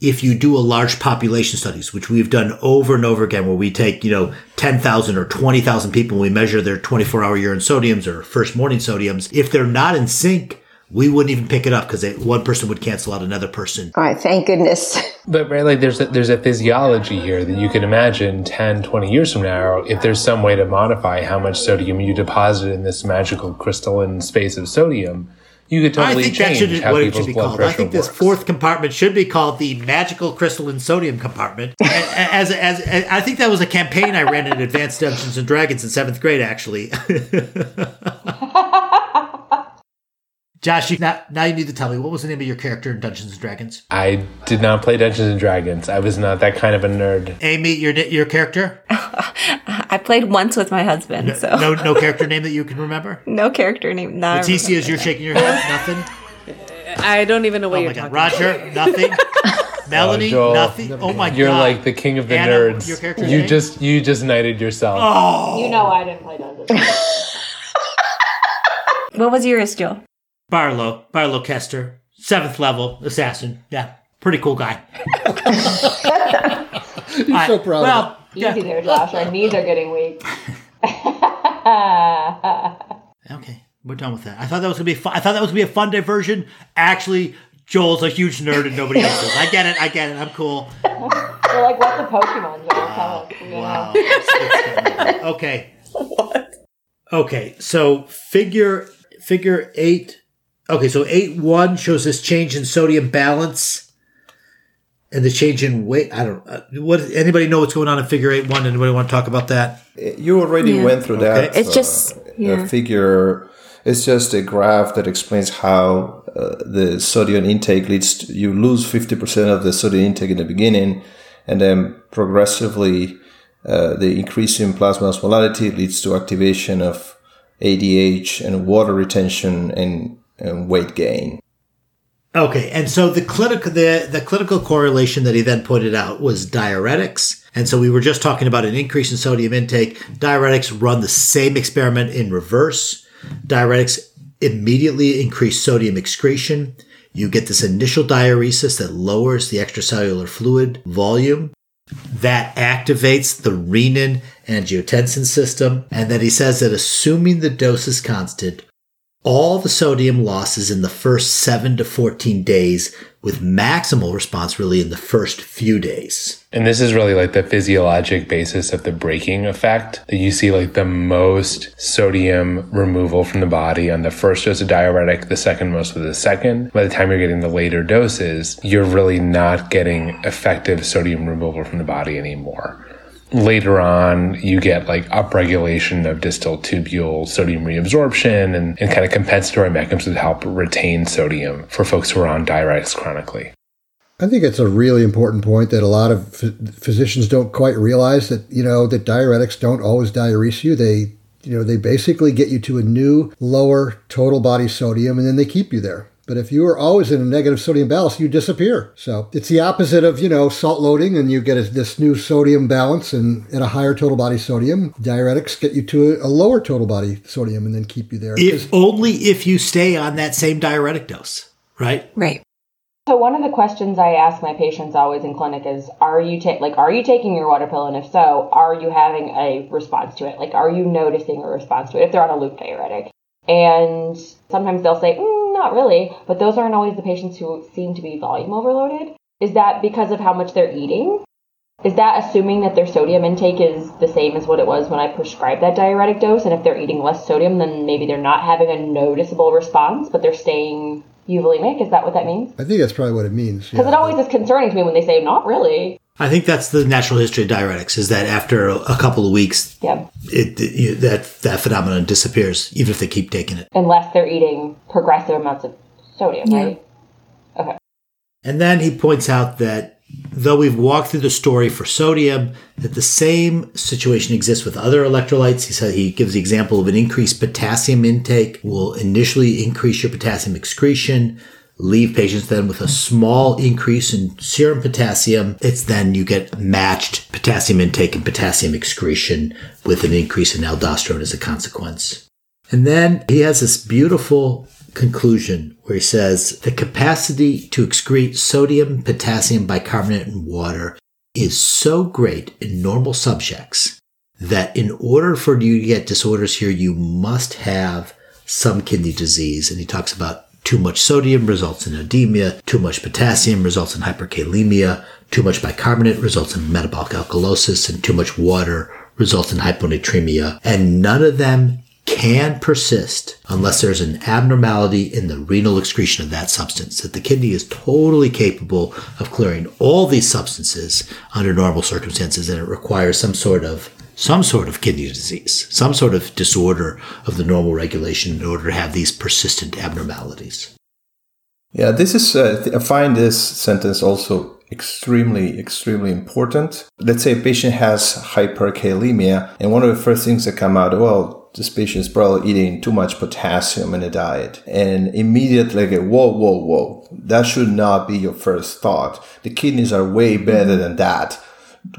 if you do a large population studies, which we've done over and over again, where we take, you know, 10,000 or 20,000 people and we measure their 24 hour urine sodiums or first morning sodiums, if they're not in sync, we wouldn't even pick it up because one person would cancel out another person. All right, thank goodness. [laughs] But right, like there's a, there's a physiology here that you can imagine 10, 20 years from now, if there's some way to modify how much sodium you deposit in this magical crystalline space of sodium, you could totally I think change that should, how what it should be called. I think this fourth compartment should be called the magical crystalline sodium compartment. [laughs] as, as, as, I think that was a campaign I ran in Advanced Dungeons and Dragons in seventh grade, actually. [laughs] Josh, you, now, now you need to tell me what was the name of your character in Dungeons and Dragons? I did not play Dungeons and Dragons. I was not that kind of a nerd. Amy, your your character? [laughs] I played once with my husband. No, so no, no [laughs] character name that you can remember. No character name. Not Leticia, as you're shaking your head, nothing. I don't even know what oh you're talking. Roger, about. nothing. [laughs] Melanie, oh, nothing. Oh my you're god, you're like the king of the Anna, nerds. Your character you name? just you just knighted yourself. Oh, you know I didn't play Dungeons. And Dragons. What was your Istiel? Barlow, Barlow Kester, seventh level assassin. Yeah, pretty cool guy. [laughs] You're I, so proud. Well, easy yeah. there, Josh. Our knees are getting weak. [laughs] okay, we're done with that. I thought that was gonna be. Fun. I thought that was gonna be a fun diversion. Actually, Joel's a huge nerd and nobody else is. I get it. I get it. I'm cool. We're like, what the Pokemon, Joel? Wow. Tell us. Wow. [laughs] okay. What? Okay, so figure figure eight Okay, so 8 1 shows this change in sodium balance and the change in weight. I don't uh, what anybody know what's going on in figure 8 1 anybody want to talk about that? You already yeah. went through that. It's uh, just yeah. figure it's just a graph that explains how uh, the sodium intake leads to, you lose 50% of the sodium intake in the beginning and then progressively uh, the increase in plasma osmolality leads to activation of ADH and water retention and and weight gain. Okay, and so the clinical the, the clinical correlation that he then pointed out was diuretics. And so we were just talking about an increase in sodium intake. Diuretics run the same experiment in reverse. Diuretics immediately increase sodium excretion. You get this initial diuresis that lowers the extracellular fluid volume. That activates the renin angiotensin system. And then he says that assuming the dose is constant, all the sodium losses in the first 7 to 14 days with maximal response really in the first few days. And this is really like the physiologic basis of the braking effect that you see like the most sodium removal from the body on the first dose of diuretic, the second most with the second. By the time you're getting the later doses, you're really not getting effective sodium removal from the body anymore later on you get like upregulation of distal tubule sodium reabsorption and, and kind of compensatory mechanisms to help retain sodium for folks who are on diuretics chronically. I think it's a really important point that a lot of physicians don't quite realize that, you know, that diuretics don't always diurese you. They, you know, they basically get you to a new lower total body sodium and then they keep you there. But if you are always in a negative sodium balance, you disappear. So it's the opposite of, you know, salt loading and you get a, this new sodium balance and at a higher total body sodium. Diuretics get you to a, a lower total body sodium and then keep you there. If only if you stay on that same diuretic dose, right? Right. So one of the questions I ask my patients always in clinic is, are you ta- like are you taking your water pill, and if so, are you having a response to it? Like, are you noticing a response to it if they're on a loop diuretic? And sometimes they'll say, mm, not really, but those aren't always the patients who seem to be volume overloaded. Is that because of how much they're eating? Is that assuming that their sodium intake is the same as what it was when I prescribed that diuretic dose? And if they're eating less sodium, then maybe they're not having a noticeable response, but they're staying euvolemic? Is that what that means? I think that's probably what it means. Because yeah. it always is concerning to me when they say, not really. I think that's the natural history of diuretics is that after a couple of weeks, Yeah. it, it- you- that that phenomenon disappears, even if they keep taking it. Unless they're eating progressive amounts of sodium, Yeah. right? Okay. And then he points out that though we've walked through the story for sodium, that the same situation exists with other electrolytes. He said he gives the example of an increased potassium intake will initially increase your potassium excretion, leave patients then with a small increase in serum potassium. It's then you get matched potassium intake and potassium excretion with an increase in aldosterone as a consequence. And then he has this beautiful conclusion where he says the capacity to excrete sodium, potassium, bicarbonate, and water is so great in normal subjects that in order for you to get disorders here, you must have some kidney disease. And he talks about too much sodium results in edema, too much potassium results in hyperkalemia, too much bicarbonate results in metabolic alkalosis, and too much water results in hyponatremia. And none of them can persist unless there's an abnormality in the renal excretion of that substance. That the kidney is totally capable of clearing all these substances under normal circumstances, and it requires some sort of some sort of kidney disease, some sort of disorder of the normal regulation in order to have these persistent abnormalities. Yeah, this is, uh, I find this sentence also extremely, extremely important. Let's say a patient has hyperkalemia, and one of the first things that come out, well, this patient is probably eating too much potassium in a diet. And immediately, like, whoa, whoa, whoa. That should not be your first thought. The kidneys are way better than that.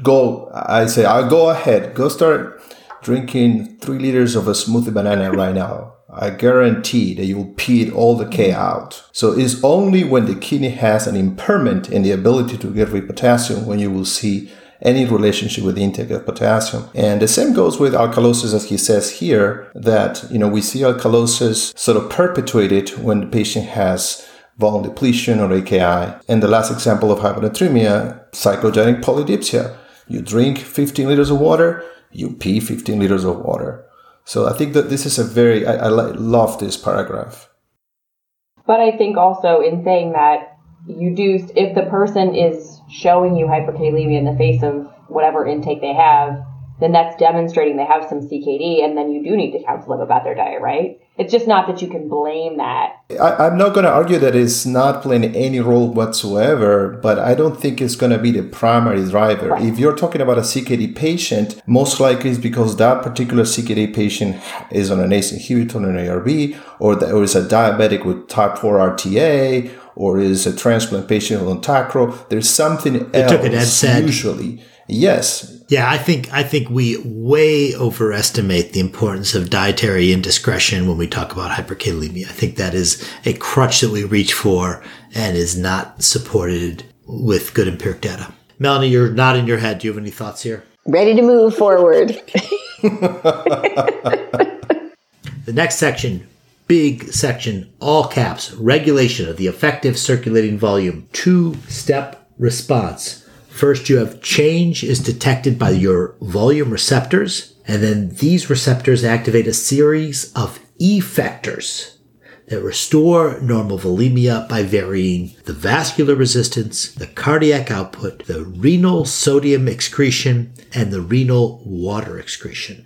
Go, I say, I'll go ahead, go start drinking three liters of a smoothie banana right now. I guarantee that you will pee all the K out. So it's only when the kidney has an impairment in the ability to get rid potassium when you will see any relationship with the intake of potassium. And the same goes with alkalosis, as he says here, that, you know, we see alkalosis sort of perpetuated when the patient has volume depletion or AKI. And the last example of hyponatremia, psychogenic polydipsia. You drink 15 liters of water, you pee 15 liters of water. So I think that this is a very, I, I love this paragraph. But I think also in saying that you do, if the person is showing you hyperkalemia in the face of whatever intake they have, then that's demonstrating they have some CKD, and then you do need to counsel them about their diet, right? It's just not that you can blame that. I, I'm not going to argue that it's not playing any role whatsoever, but I don't think it's going to be the primary driver. Right. If you're talking about a CKD patient, most likely it's because that particular CKD patient is on an ACE inhibitor or an ARB, or, the, or is a diabetic with type 4 RTA, or is a transplant patient on tacro. There's something They else took an NSAID. usually. Yes, Yeah, I think I think we way overestimate the importance of dietary indiscretion when we talk about hyperkalemia. I think that is a crutch that we reach for and is not supported with good empiric data. Melanie, you're nodding your head. Do you have any thoughts here? Ready to move forward. [laughs] [laughs] The next section, big section, all caps, regulation of the effective circulating volume, two step response. First, you have change is detected by your volume receptors, and then these receptors activate a series of effectors that restore normal volemia by varying the vascular resistance, the cardiac output, the renal sodium excretion, and the renal water excretion.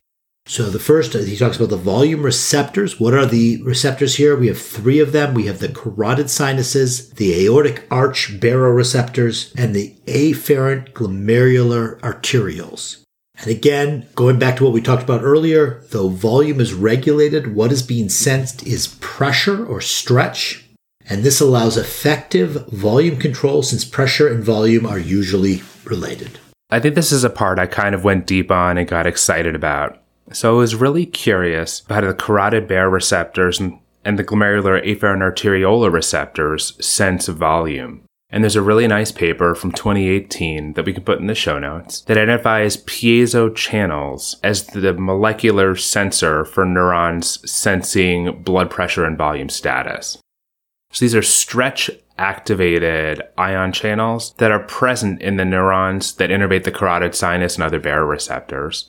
So the first, he talks about the volume receptors. What are the receptors here? We have three of them. We have the carotid sinuses, the aortic arch baroreceptors, and the afferent glomerular arterioles. And again, going back to what we talked about earlier, though volume is regulated, what is being sensed is pressure or stretch. And this allows effective volume control since pressure and volume are usually related. I think this is a part I kind of went deep on and got excited about. So I was really curious about the carotid baroreceptors and, and the glomerular afferent arteriolar receptors sense volume. And there's a really nice paper from 2018 that we can put in the show notes that identifies piezo channels as the molecular sensor for neurons sensing blood pressure and volume status. So these are stretch activated ion channels that are present in the neurons that innervate the carotid sinus and other baroreceptors.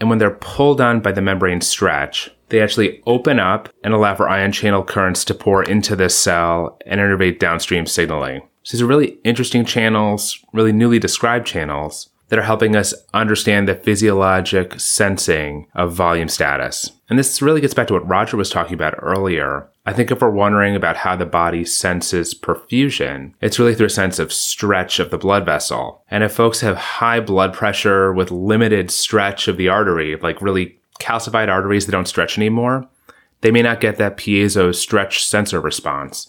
And when they're pulled on by the membrane stretch, they actually open up and allow for ion channel currents to pour into this cell and innervate downstream signaling. So these are really interesting channels, really newly described channels that are helping us understand the physiologic sensing of volume status. And this really gets back to what Roger was talking about earlier. I think if we're wondering about how the body senses perfusion, it's really through a sense of stretch of the blood vessel. And if folks have high blood pressure with limited stretch of the artery, like really calcified arteries that don't stretch anymore, they may not get that piezo stretch sensor response,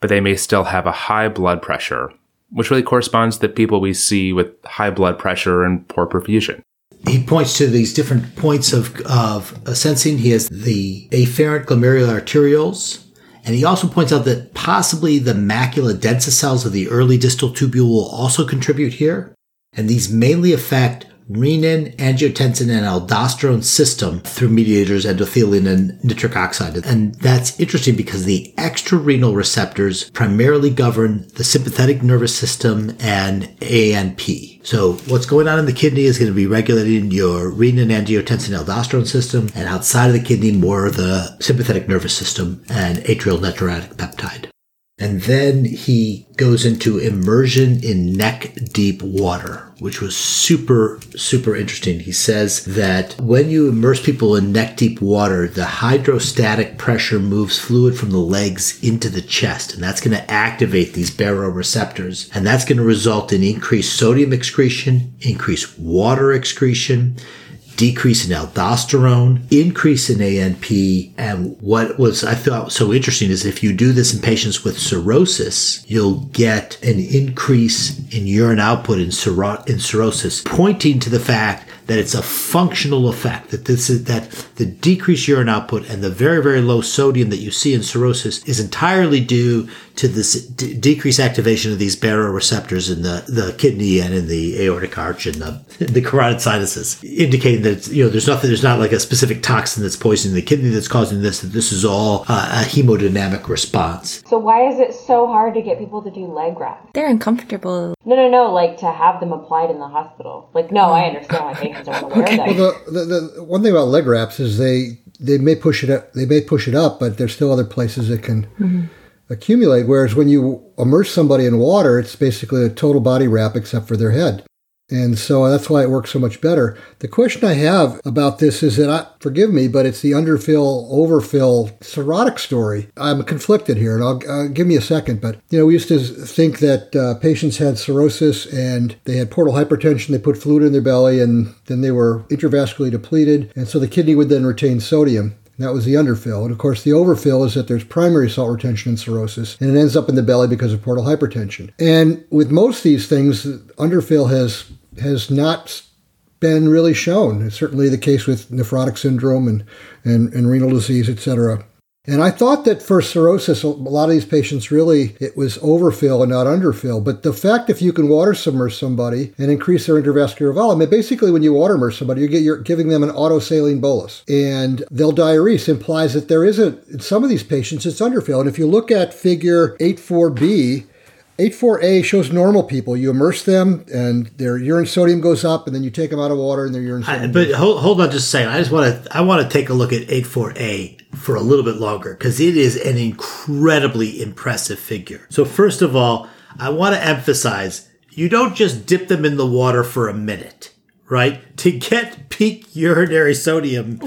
but they may still have a high blood pressure which really corresponds to the people we see with high blood pressure and poor perfusion. He points to these different points of, of uh, sensing. He has the afferent glomerular arterioles, and he also points out that possibly the macula densa cells of the early distal tubule will also contribute here. And these mainly affect renin, angiotensin, and aldosterone system through mediators endothelin and nitric oxide. And that's interesting because the extrarenal receptors primarily govern the sympathetic nervous system and ANP. So what's going on in the kidney is going to be regulating your renin, angiotensin, aldosterone system, and outside of the kidney, more the sympathetic nervous system and atrial natriuretic peptide. And then he goes into immersion in neck deep water, which was super, super interesting. He says that when you immerse people in neck deep water, the hydrostatic pressure moves fluid from the legs into the chest, and that's going to activate these baroreceptors. And that's going to result in increased sodium excretion, increased water excretion, decrease in aldosterone, increase in ANP. And what was I thought so interesting is if you do this in patients with cirrhosis, you'll get an increase in urine output in, in cirrhosis, pointing to the fact that it's a functional effect that this is that the decreased urine output and the very very low sodium that you see in cirrhosis is entirely due to this d- decreased activation of these baroreceptors in the, the kidney and in the aortic arch and the, [laughs] the carotid sinuses, indicating that you know there's nothing, there's not like a specific toxin that's poisoning the kidney that's causing this. That this is all uh, a hemodynamic response. So why is it so hard to get people to do leg wraps? They're uncomfortable. No, no, no. Like to have them applied in the hospital. Like, no, I understand why patients don't want to wear. Well, the, the, the one thing about leg wraps is they they may push it up, they may push it up, but there's still other places it can mm-hmm. accumulate. Whereas when you immerse somebody in water, it's basically a total body wrap except for their head. And so that's why it works so much better. The question I have about this is that, I, forgive me, but it's the underfill, overfill cirrhotic story. I'm conflicted here, and I'll uh, give me a second. But, you know, we used to think that uh, patients had cirrhosis and they had portal hypertension. They put fluid in their belly and then they were intravascularly depleted. And so the kidney would then retain sodium. That was the underfill. And of course, the overfill is that there's primary salt retention in cirrhosis, and it ends up in the belly because of portal hypertension. And with most of these things, underfill has has not been really shown. It's certainly the case with nephrotic syndrome and, and, and renal disease, etc. And I thought that for cirrhosis, a lot of these patients really, it was overfill and not underfill. But the fact if you can water submerge somebody and increase their intravascular volume, it basically when you water immerse somebody, you get, you're giving them an autosaline bolus and they'll diurese implies that there isn't, in some of these patients, it's underfill. And if you look at figure 84B, 84A shows normal people. You immerse them and their urine sodium goes up and then you take them out of water and their urine sodium. I, but hold, hold on just a second. I just want to I want to take a look at 84A for a little bit longer because it is an incredibly impressive figure. So first of all, I want to emphasize you don't just dip them in the water for a minute, right? To get peak urinary sodium,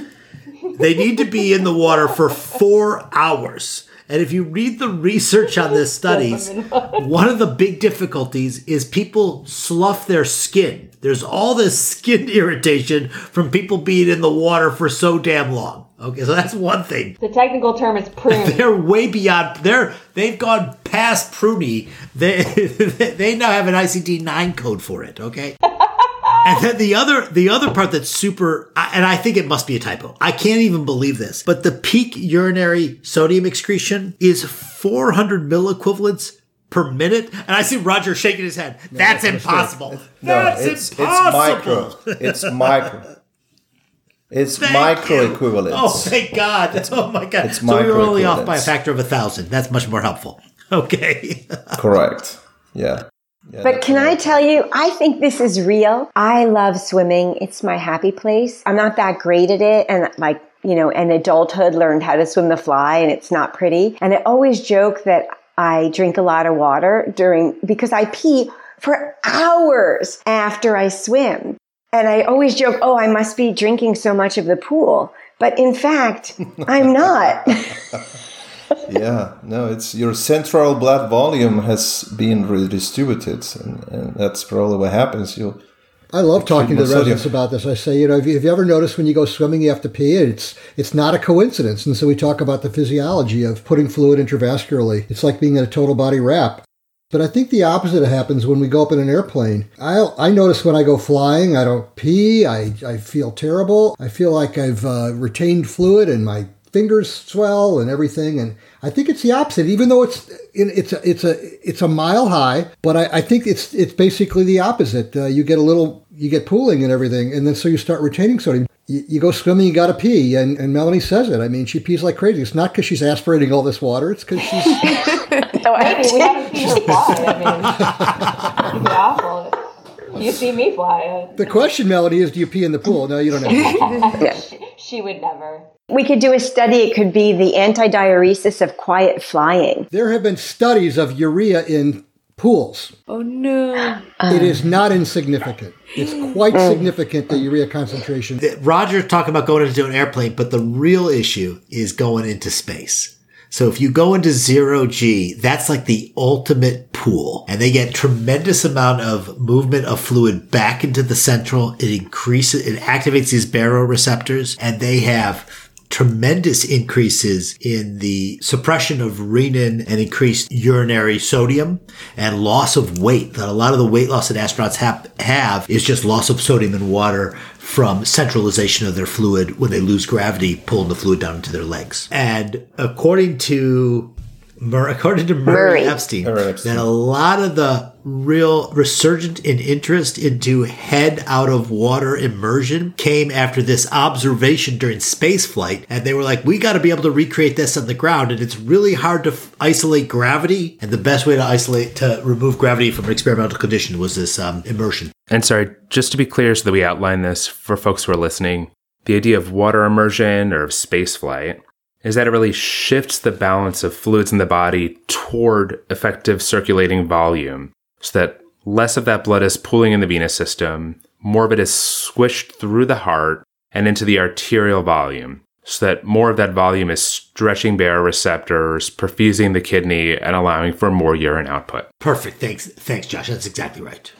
they need to be in the water for 4 hours. And if you read the research on this studies, [laughs] one of the big difficulties is people slough their skin. There's all this skin [laughs] irritation from people being in the water for so damn long. Okay, so that's one thing. The technical term is prune. [laughs] They're way beyond. They're they've gone past pruny. They they now have an ICD nine code for it. Okay. And then the other, the other part that's super, and I think it must be a typo. I can't even believe this, but the peak urinary sodium excretion is 400 milliequivalents per minute. And I see Roger shaking his head. That's impossible. No, That's it's impossible. it's micro. It's micro. It's Thank micro equivalents. Oh, thank God. Oh my God. It's so we were only off by a factor of a thousand. That's much more helpful. [laughs] Okay. Correct. Yeah. Yeah, But can I tell you, I think this is real. I love swimming. It's my happy place. I'm not that great at it. And like, you know, in adulthood learned how to swim the fly and it's not pretty. And I always joke that I drink a lot of water during, because I pee for hours after I swim. And I always joke, oh, I must be drinking so much of the pool. But in fact, [laughs] I'm not. [laughs] yeah, no, it's your central blood volume has been redistributed, and, and that's probably what happens. You I love talking to the residents sodium. about this. I say, you know, have you, have you ever noticed when you go swimming, you have to pee? It's it's not a coincidence. And so we talk about the physiology of putting fluid intravascularly. It's like being in a total body wrap. But I think the opposite happens when we go up in an airplane. I I notice when I go flying, I don't pee. I, I feel terrible. I feel like I've uh, retained fluid and my fingers swell and everything. And I think it's the opposite. Even though it's it's a it's a it's a mile high, but I, I think it's it's basically the opposite. Uh, you get a little you get pooling and everything, and then so you start retaining sodium. You, you go swimming, you got to pee, and, and Melanie says it. I mean, she pees like crazy. It's not because she's aspirating all this water. It's because she's [laughs] Maybe we haven't seen her fly. I mean, it'd be awful. You see me fly. The question, Melody, is do you pee in the pool? No, you don't have to. [laughs] She would never. We could do a study. It could be the antidiuresis of quiet flying. There have been studies of urea in pools. Oh no. it is not insignificant. It's quite mm. significant, the urea concentration. Roger's talking about going into an airplane, but the real issue is going into space. So if you go into zero G, that's like the ultimate pool and they get tremendous amount of movement of fluid back into the central. It increases, it activates these baroreceptors and they have tremendous increases in the suppression of renin and increased urinary sodium and loss of weight that a lot of the weight loss that astronauts have, have is just loss of sodium in water from centralization of their fluid when they lose gravity, pulling the fluid down into their legs. And according to Mur- according to Murray, Murray. Epstein, Epstein. that a lot of the real resurgent in interest into head out of water immersion came after this observation during space flight. And they were like, we got to be able to recreate this on the ground. And it's really hard to f- isolate gravity. And the best way to isolate, to remove gravity from an experimental condition was this um, immersion. And sorry, just to be clear so that we outline this for folks who are listening, the idea of water immersion or of space flight is that it really shifts the balance of fluids in the body toward effective circulating volume so that less of that blood is pooling in the venous system, more of it is squished through the heart and into the arterial volume so that more of that volume is stretching baroreceptors, perfusing the kidney, and allowing for more urine output. Perfect. Thanks. Thanks, Josh. That's exactly right.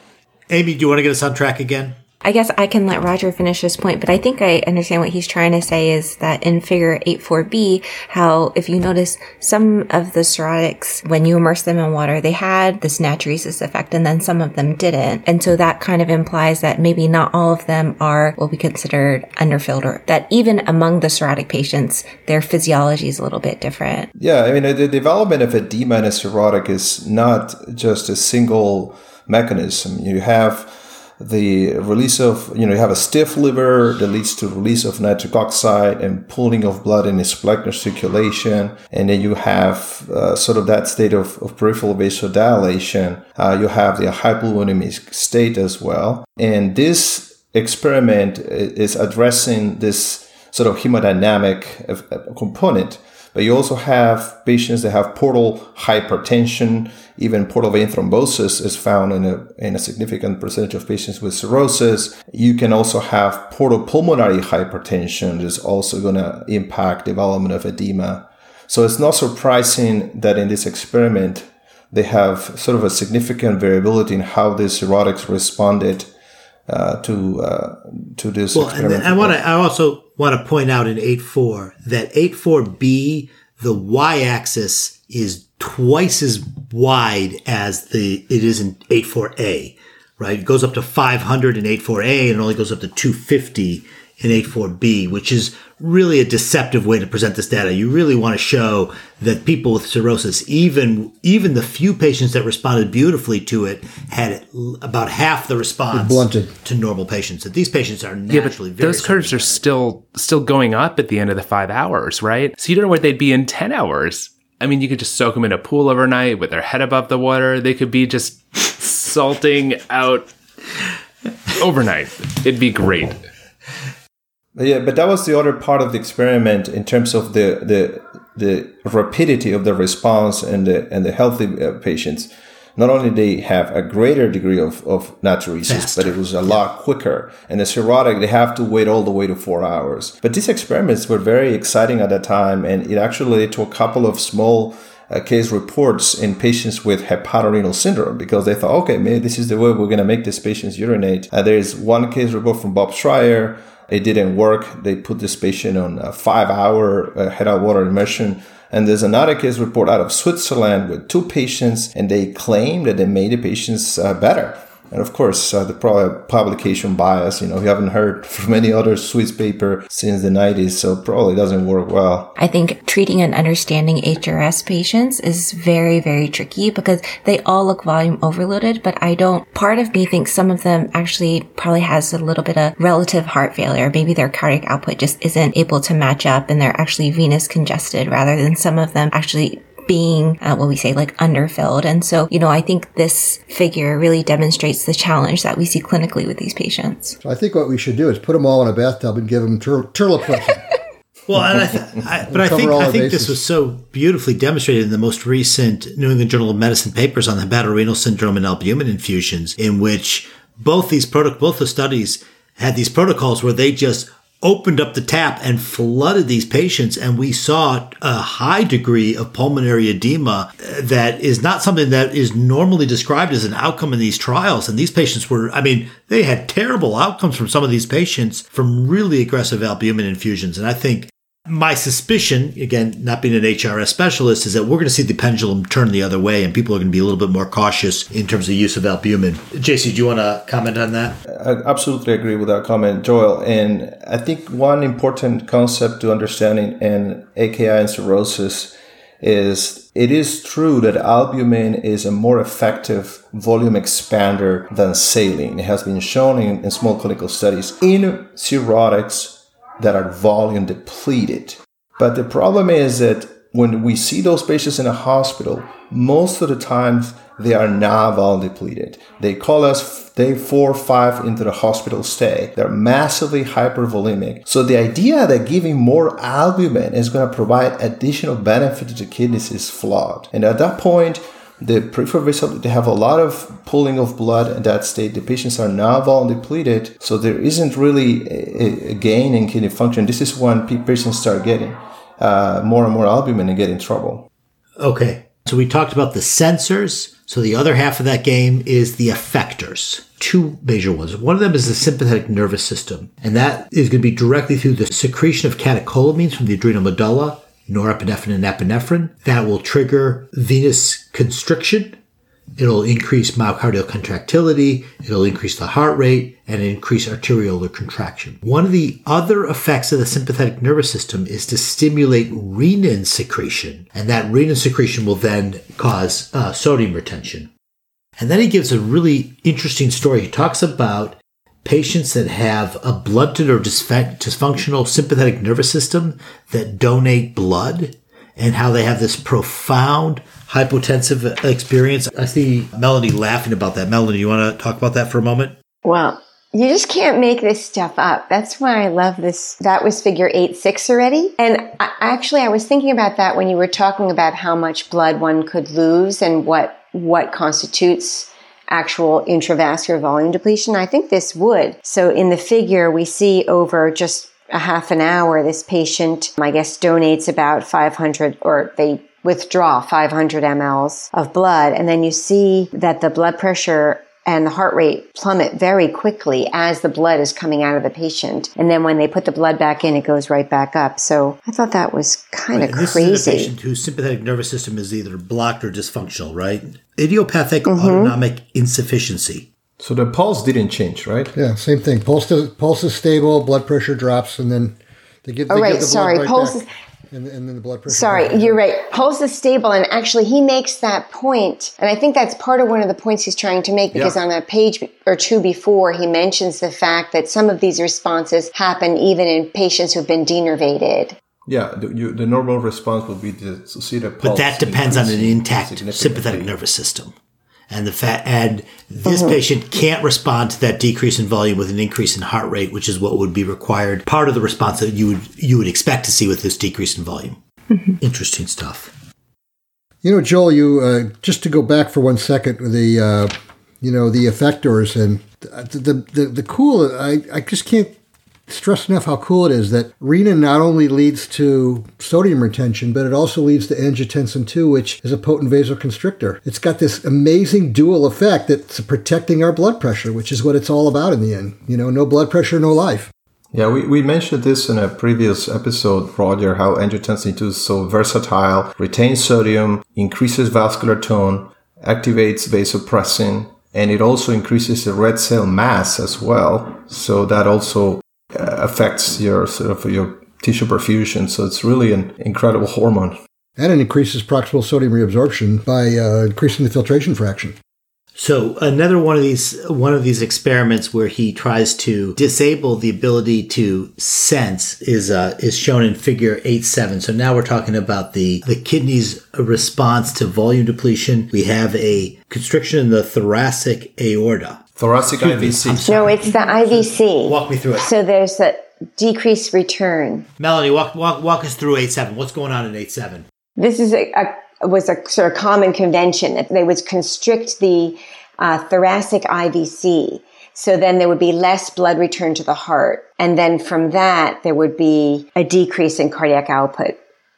Amy, do you want to get us on track again? I guess I can let Roger finish this point, but I think I understand what he's trying to say is that in figure 8.4b, how if you notice some of the cirrhotics, when you immerse them in water, they had this natriuresis effect and then some of them didn't. And so that kind of implies that maybe not all of them are what we considered underfilled or that even among the cirrhotic patients, their physiology is a little bit different. Yeah, I mean, the development of edema in a cirrhotic is not just a single mechanism. You have the release of, you know, you have a stiff liver that leads to release of nitric oxide and pooling of blood in the splanchnic circulation. And then you have uh, sort of that state of, of peripheral vasodilation. Uh, you have the hypovolemic state as well. And this experiment is addressing this sort of hemodynamic uh, component. But you also have patients that have portal hypertension, even portal vein thrombosis is found in a, in a significant percentage of patients with cirrhosis. You can also have portal pulmonary hypertension is also going to impact development of edema. So it's not surprising that in this experiment, they have sort of a significant variability in how the cirrhotics responded uh, to uh, to this Well, and I want to. I also want to point out in eight four that eight four B, the y-axis is twice as wide as the it is in eight four A. Right, it goes up to 500 in 84A and it only goes up to 250 in 84B, which is really a deceptive way to present this data. You really want to show that people with cirrhosis, even even the few patients that responded beautifully to it, had about half the response blunted. to normal patients. That these patients are Yeah, but naturally very those curves are still still going up at the end of the five hours, right? So you don't know where they'd be in ten hours. I mean, you could just soak them in a pool overnight with their head above the water. They could be just [laughs] salting out overnight. It'd be great. Yeah, but that was the other part of the experiment in terms of the the the rapidity of the response and the and the healthy uh, patients. Not only they have a greater degree of, of natriuresis, but it was a lot quicker. And the cirrhotic, they have to wait all the way to four hours. But these experiments were very exciting at that time, and it actually led to a couple of small case reports in patients with hepatorenal syndrome because they thought, okay, maybe this is the way we're going to make these patients urinate. Uh, there's one case report from Bob Schrier. It didn't work. They put this patient on a five hour uh, head out water immersion. And there's another case report out of Switzerland with two patients, and they claim that they made the patients uh, better. And of course, uh, the probably publication bias, you know, we haven't heard [laughs] from any other Swiss paper since the 90s, so probably doesn't work well. I think treating and understanding HRS patients is very, very tricky because they all look volume overloaded, but I don't, part of me thinks some of them actually probably has a little bit of relative heart failure. Maybe their cardiac output just isn't able to match up and they're actually venous congested rather than some of them actually being uh, what we say like underfilled. And so, you know, I think this figure really demonstrates the challenge that we see clinically with these patients. So I think what we should do is put them all in a bathtub and give them tur- terlipressin. [laughs] Well, and I th- I, but I think I think this was so beautifully demonstrated in the most recent New England Journal of Medicine papers on the hepatorenal syndrome and albumin infusions, in which both these proto- both the studies had these protocols where they just opened up the tap and flooded these patients and we saw a high degree of pulmonary edema that is not something that is normally described as an outcome in these trials. And these patients were i mean they had terrible outcomes from some of these patients from really aggressive albumin infusions. And i think my suspicion, again, not being an HRS specialist, is that we're going to see the pendulum turn the other way and people are going to be a little bit more cautious in terms of use of albumin. JC, do you want to comment on that? I absolutely agree with that comment, Joel. And I think one important concept to understanding in AKI and cirrhosis is it is true that albumin is a more effective volume expander than saline. It has been shown in, in small clinical studies in cirrhotics that are volume depleted. But the problem is that when we see those patients in a hospital, most of the times they are not volume depleted. They call us day four or five into the hospital stay. They're massively hypervolemic. So the idea that giving more albumin is going to provide additional benefit to the kidneys is flawed. And at that point, the peripheral vessel they have a lot of pooling of blood at that state. The patients are now volume depleted so there isn't really a, a gain in kidney function. This is when patients start getting uh, more and more albumin and get in trouble. Okay. So we talked about the sensors. So the other half of that game is the effectors. Two major ones. One of them is the sympathetic nervous system and that is going to be directly through the secretion of catecholamines from the adrenal medulla norepinephrine and epinephrine. That will trigger venous constriction. It'll increase myocardial contractility. It'll increase the heart rate and increase arteriolar contraction. One of the other effects of the sympathetic nervous system is to stimulate renin secretion. And that renin secretion will then cause uh, sodium retention. And then he gives a really interesting story. He talks about patients that have a blunted or dysfunctional sympathetic nervous system that donate blood and how they have this profound hypotensive experience. I see Melanie laughing about that. Melanie, you want to talk about that for a moment? Well, you just can't make this stuff up. That's why I love this. That was figure eight six already. And I, actually, I was thinking about that when you were talking about how much blood one could lose and what, what constitutes actual intravascular volume depletion? I think this would. So in the figure, we see over just a half an hour, this patient, I guess, donates about 500 or they withdraw 500 mLs of blood. And then you see that the blood pressure and the heart rate plummet very quickly as the blood is coming out of the patient. And then when they put the blood back in, it goes right back up. So I thought that was kind of right, crazy. This is a patient whose sympathetic nervous system is either blocked or dysfunctional, right? Idiopathic mm-hmm. autonomic insufficiency. So the pulse didn't change, right? Yeah, same thing. Pulse does, pulse is stable, blood pressure drops, and then they give. They oh, right. Give the sorry, right pulse. Back. Is- and, and then the blood pressure. Sorry, you're right. Pulse is stable, and actually, he makes that point, and I think that's part of one of the points he's trying to make because yeah. on a page or two before, he mentions the fact that some of these responses happen even in patients who've been denervated. Yeah, the, you, the normal response would be to see the pulse. But that depends on an intact sympathetic nervous system. And the fat and this patient can't respond to that decrease in volume with an increase in heart rate, which is what would be required. Part of the response that you would you would expect to see with this decrease in volume. Interesting stuff. You know, Joel, you uh, just to go back for one second, the uh, you know the effectors and the the the, the cool. I I just can't stress enough how cool it is that renin not only leads to sodium retention, but it also leads to angiotensin 2, which is a potent vasoconstrictor. It's got this amazing dual effect that's protecting our blood pressure, which is what it's all about in the end. You know, no blood pressure, no life. Yeah, we, we mentioned this in a previous episode, Roger, how angiotensin 2 is so versatile, retains sodium, increases vascular tone, activates vasopressin, and it also increases the red cell mass as well. So that also affects your sort of your tissue perfusion. So it's really an incredible hormone. And it increases proximal sodium reabsorption by uh, increasing the filtration fraction. So another one of these one of these experiments where he tries to disable the ability to sense is uh, is shown in Figure eight seven. So now we're talking about the the kidney's response to volume depletion. We have a constriction in the thoracic aorta. Thoracic IVC. No, it's the IVC. Walk me through it, So there's a decreased return. Melanie. Walk walk walk us through eight seven. What's going on in eight seven? This is a, a was a sort of common convention that they would constrict the uh, thoracic IVC. So then there would be less blood return to the heart. And then from that, there would be a decrease in cardiac output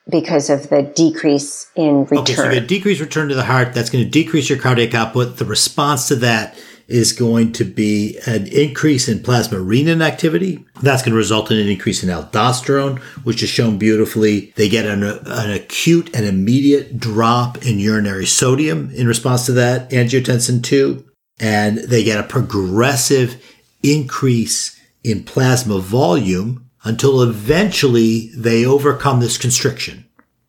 because of the decrease in return. Okay, so you get decreased return to the heart. That's going to decrease your cardiac output. The response to that is going to be an increase in plasma renin activity. That's going to result in an increase in aldosterone, which is shown beautifully. They get an, an acute and immediate drop in urinary sodium in response to that angiotensin 2. And they get a progressive increase in plasma volume until eventually they overcome this constriction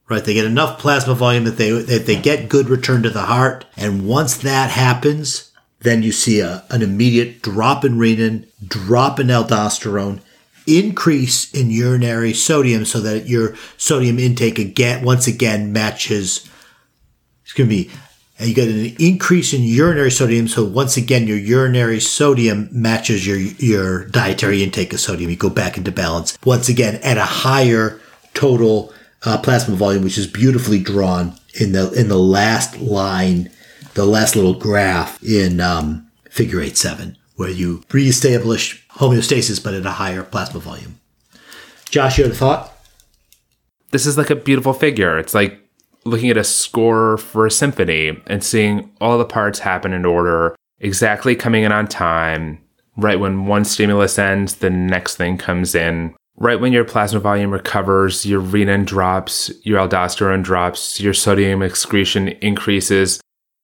right? They get enough plasma volume that they that they get good return to the heart, and once that happens, then you see a, an immediate drop in renin, drop in aldosterone, increase in urinary sodium, so that your sodium intake again once again matches. It's going to be. And you get an increase in urinary sodium, so once again your urinary sodium matches your your dietary intake of sodium. You go back into balance once again at a higher total uh, plasma volume, which is beautifully drawn in the in the last line, the last little graph in um, Figure Eight Seven, where you reestablish homeostasis but at a higher plasma volume. Josh, you had a thought? This is like a beautiful figure. It's like looking at a score for a symphony and seeing all the parts happen in order, exactly coming in on time. Right when one stimulus ends, the next thing comes in. Right when your plasma volume recovers, your renin drops, your aldosterone drops, your sodium excretion increases,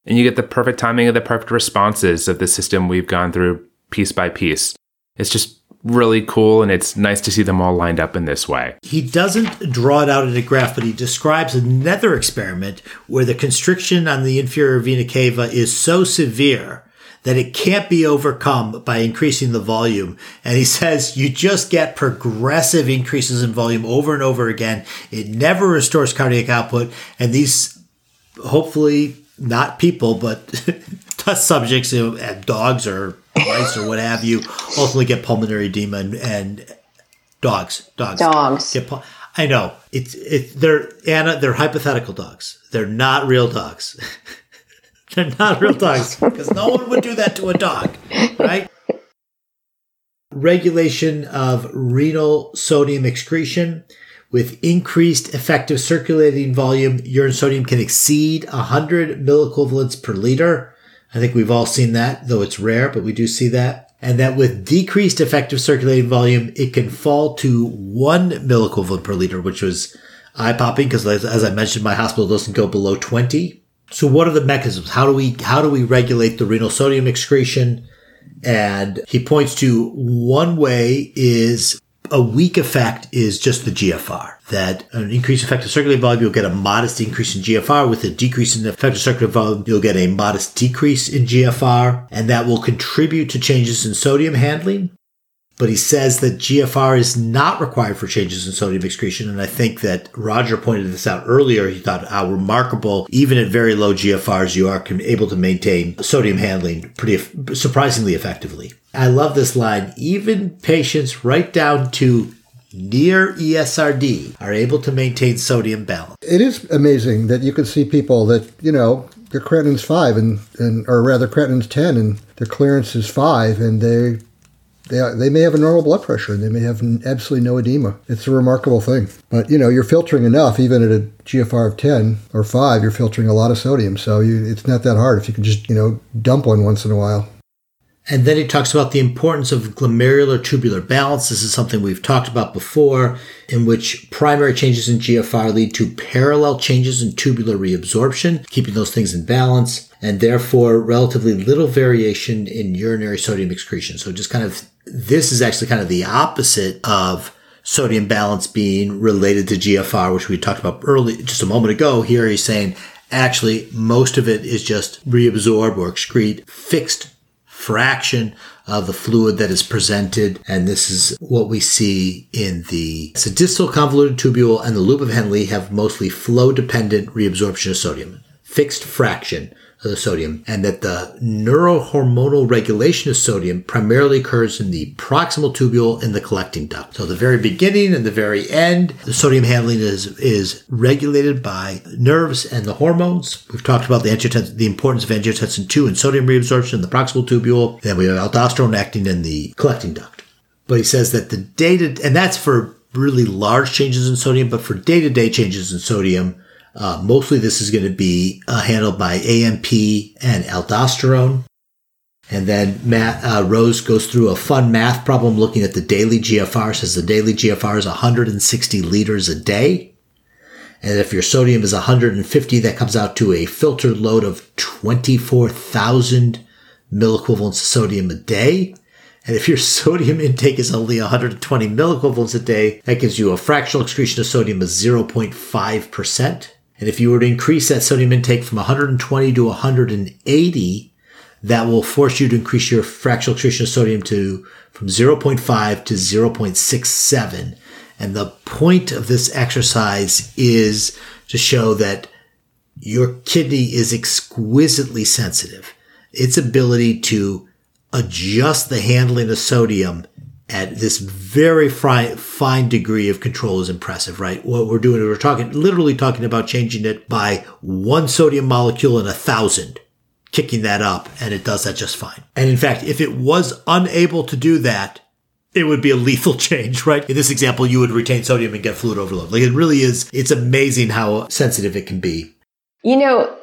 and you get the perfect timing of the perfect responses of the system we've gone through piece by piece. It's just really cool and it's nice to see them all lined up in this way. He doesn't draw it out in a graph, but he describes another experiment where the constriction on the inferior vena cava is so severe that it can't be overcome by increasing the volume. And he [laughs] says you just get progressive increases in volume over and over again. It never restores cardiac output. And these, hopefully, not people, but [laughs] test subjects, you know, dogs or mice or what have you, ultimately get pulmonary edema and, and dogs, dogs, Dogs. Get pul- I know it's it. They're Anna. They're hypothetical dogs. They're not real dogs. [laughs] they're not real dogs because no one would do that to a dog, right? Regulation of renal sodium excretion. With increased effective circulating volume, urine sodium can exceed 100 milliequivalents per liter. I think we've all seen that, though it's rare, but we do see that. And that with decreased effective circulating volume, it can fall to one milliequivalent per liter, which was eye popping because as I mentioned, my hospital doesn't go below 20. So what are the mechanisms? How do we, how do we regulate the renal sodium excretion? And he points to one way is a weak effect is just the GFR. That an increased effective circulating volume, you'll get a modest increase in GFR. With a decrease in effective circulating volume, you'll get a modest decrease in GFR. And that will contribute to changes in sodium handling. But he says that GFR is not required for changes in sodium excretion. And I think that Roger pointed this out earlier. He thought how remarkable, even at very low GFRs, you are able to maintain sodium handling pretty surprisingly effectively. I love this line. Even patients right down to near ESRD are able to maintain sodium balance. It is amazing that you can see people that, you know, their creatinine's five and, and or rather creatinine's 10 and their clearance is five and they they, they may have a normal blood pressure and they may have absolutely no edema. It's a remarkable thing. But, you know, you're filtering enough, even at a GFR of 10 or 5, you're filtering a lot of sodium. So you, it's not that hard if you can just, you know, dump one once in a while. And then he talks about the importance of glomerular tubular balance. This is something we've talked about before, in which primary changes in GFR lead to parallel changes in tubular reabsorption, keeping those things in balance, and therefore relatively little variation in urinary sodium excretion. So just kind of, this is actually kind of the opposite of sodium balance being related to GFR, which we talked about early, just a moment ago. Here he's saying actually most of it is just reabsorb or excrete fixed fraction of the fluid that is presented. And this is what we see in the so distal convoluted tubule and the loop of Henle have mostly flow dependent reabsorption of sodium, fixed fraction of the sodium and that the neurohormonal regulation of sodium primarily occurs in the proximal tubule in the collecting duct. So the very beginning and the very end, the sodium handling is, is regulated by nerves and the hormones. We've talked about the angiotensin, the importance of angiotensin 2 and sodium reabsorption in the proximal tubule. Then we have aldosterone acting in the collecting duct. But he says that the data, and that's for really large changes in sodium, but for day to day changes in sodium, uh, mostly this is going to be uh, handled by ANP and aldosterone. And then Matt, uh, Rose goes through a fun math problem looking at the daily GFR, says the daily GFR is 160 liters a day. And if your sodium is 150, that comes out to a filtered load of 24,000 milliequivalents of sodium a day. And if your [laughs] sodium intake is only 120 milliequivalents a day, that gives you a fractional excretion of sodium of 0.5%. And if you were to increase that sodium intake from 120 to 180, that will force you to increase your fractional excretion of sodium to from 0.5 to 0.67. And the point of this exercise is to show that your kidney is exquisitely sensitive. Its ability to adjust the handling of sodium at this very fine, fine degree of control is impressive, right? What we're doing, we're talking, literally talking about changing it by one sodium molecule in a thousand, kicking that up, and it does that just fine. And in fact, if it was unable to do that, it would be a lethal [laughs] change, right? In this example, you would retain sodium and get fluid overload. Like it really is, it's amazing how sensitive it can be. You know,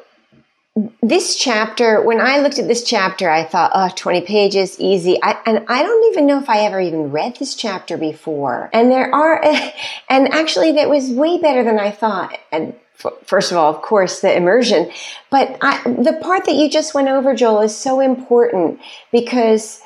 this chapter, when I looked at this chapter, I thought, oh, 20 pages, easy. I, and I don't even know if I ever even read this chapter before. And there are, [laughs] and actually that was way better than I thought. And first of all, of course, the immersion. But I, the part that you just went over, Joel, is so important because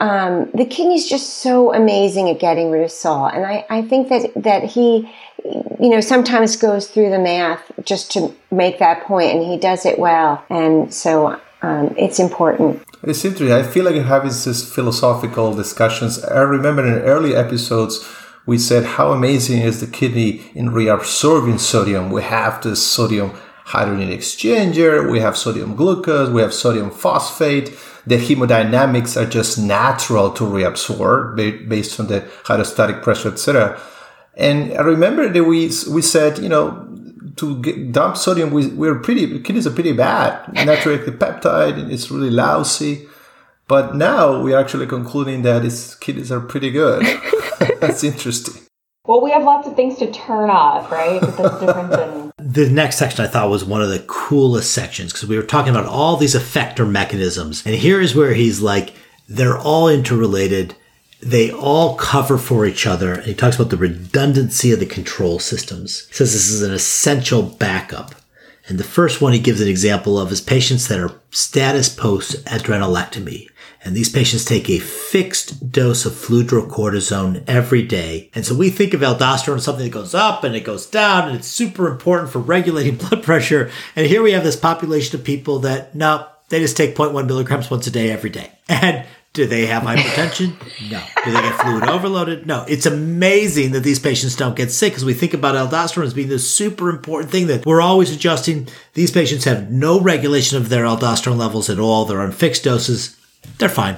um, the kidney's just so amazing at getting rid of salt. And I, I think that, that he, you know, sometimes goes through the math just to make that point, and he does it well. And so um, it's important. It's interesting. I feel like having these philosophical discussions. I remember in early episodes, we said how amazing is the kidney in reabsorbing sodium. We have the sodium hydrogen exchanger, we have sodium glucose, we have sodium phosphate. The hemodynamics are just natural to reabsorb based on the hydrostatic pressure, etc. And I remember that we we said, you know, to get, dump sodium, we, we're pretty kidneys are pretty bad. [laughs] Natriuretic peptide it's really lousy. But now we're actually concluding that its kidneys are pretty good. [laughs] That's interesting. Well, we have lots of things to turn off, right? But that's different than. [laughs] The next section I thought was one of the coolest sections because we were talking about all these effector mechanisms. And here is where he's like, they're all interrelated they all cover for each other. And he talks about the redundancy of the control systems. He says this is an essential backup. And the first one he gives an example of is patients that are status post adrenalectomy. And these patients take a fixed dose of fludrocortisone every day. And so we think of aldosterone as something that goes up and it goes down and it's super important for regulating [laughs] blood pressure. And here we have this population of people that, no, they just take 0.1 milligrams once a day every day. And Do they have hypertension? [laughs] No. Do they get fluid overloaded? No. It's amazing that these patients don't get sick because we think about aldosterone as being this super important thing that we're always adjusting. These patients have no regulation of their aldosterone levels at all. They're on fixed doses. They're fine.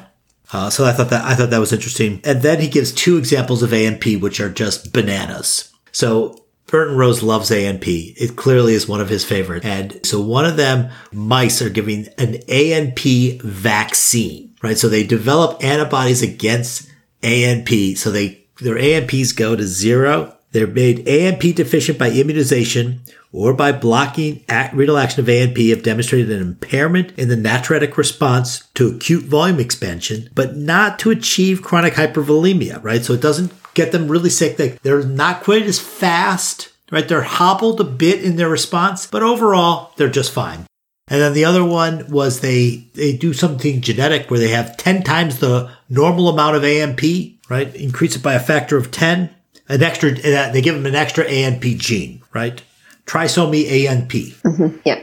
Uh, so I thought that I thought that was interesting. And then he gives two examples of ANP, which are just bananas. So Burton Rose loves ANP. It clearly is one of his favorites. And so one of them, mice are giving an ANP vaccine, right? So they develop antibodies against ANP. So they, their ANPs go to zero. They're made ANP deficient by immunization or by blocking at renal action of ANP have demonstrated an impairment in the natriuretic response to acute volume expansion, but not to achieve chronic hypervolemia, right? So it doesn't get them really sick. They, they're not quite as fast, right? They're hobbled a bit in their response, but overall, they're just fine. And then the other one was they, they do something genetic where they have 10 times the normal amount of ANP, right? Increase it by a factor of 10. An extra, they give them an extra ANP gene, right? Trisomy ANP. Mm-hmm. Yeah.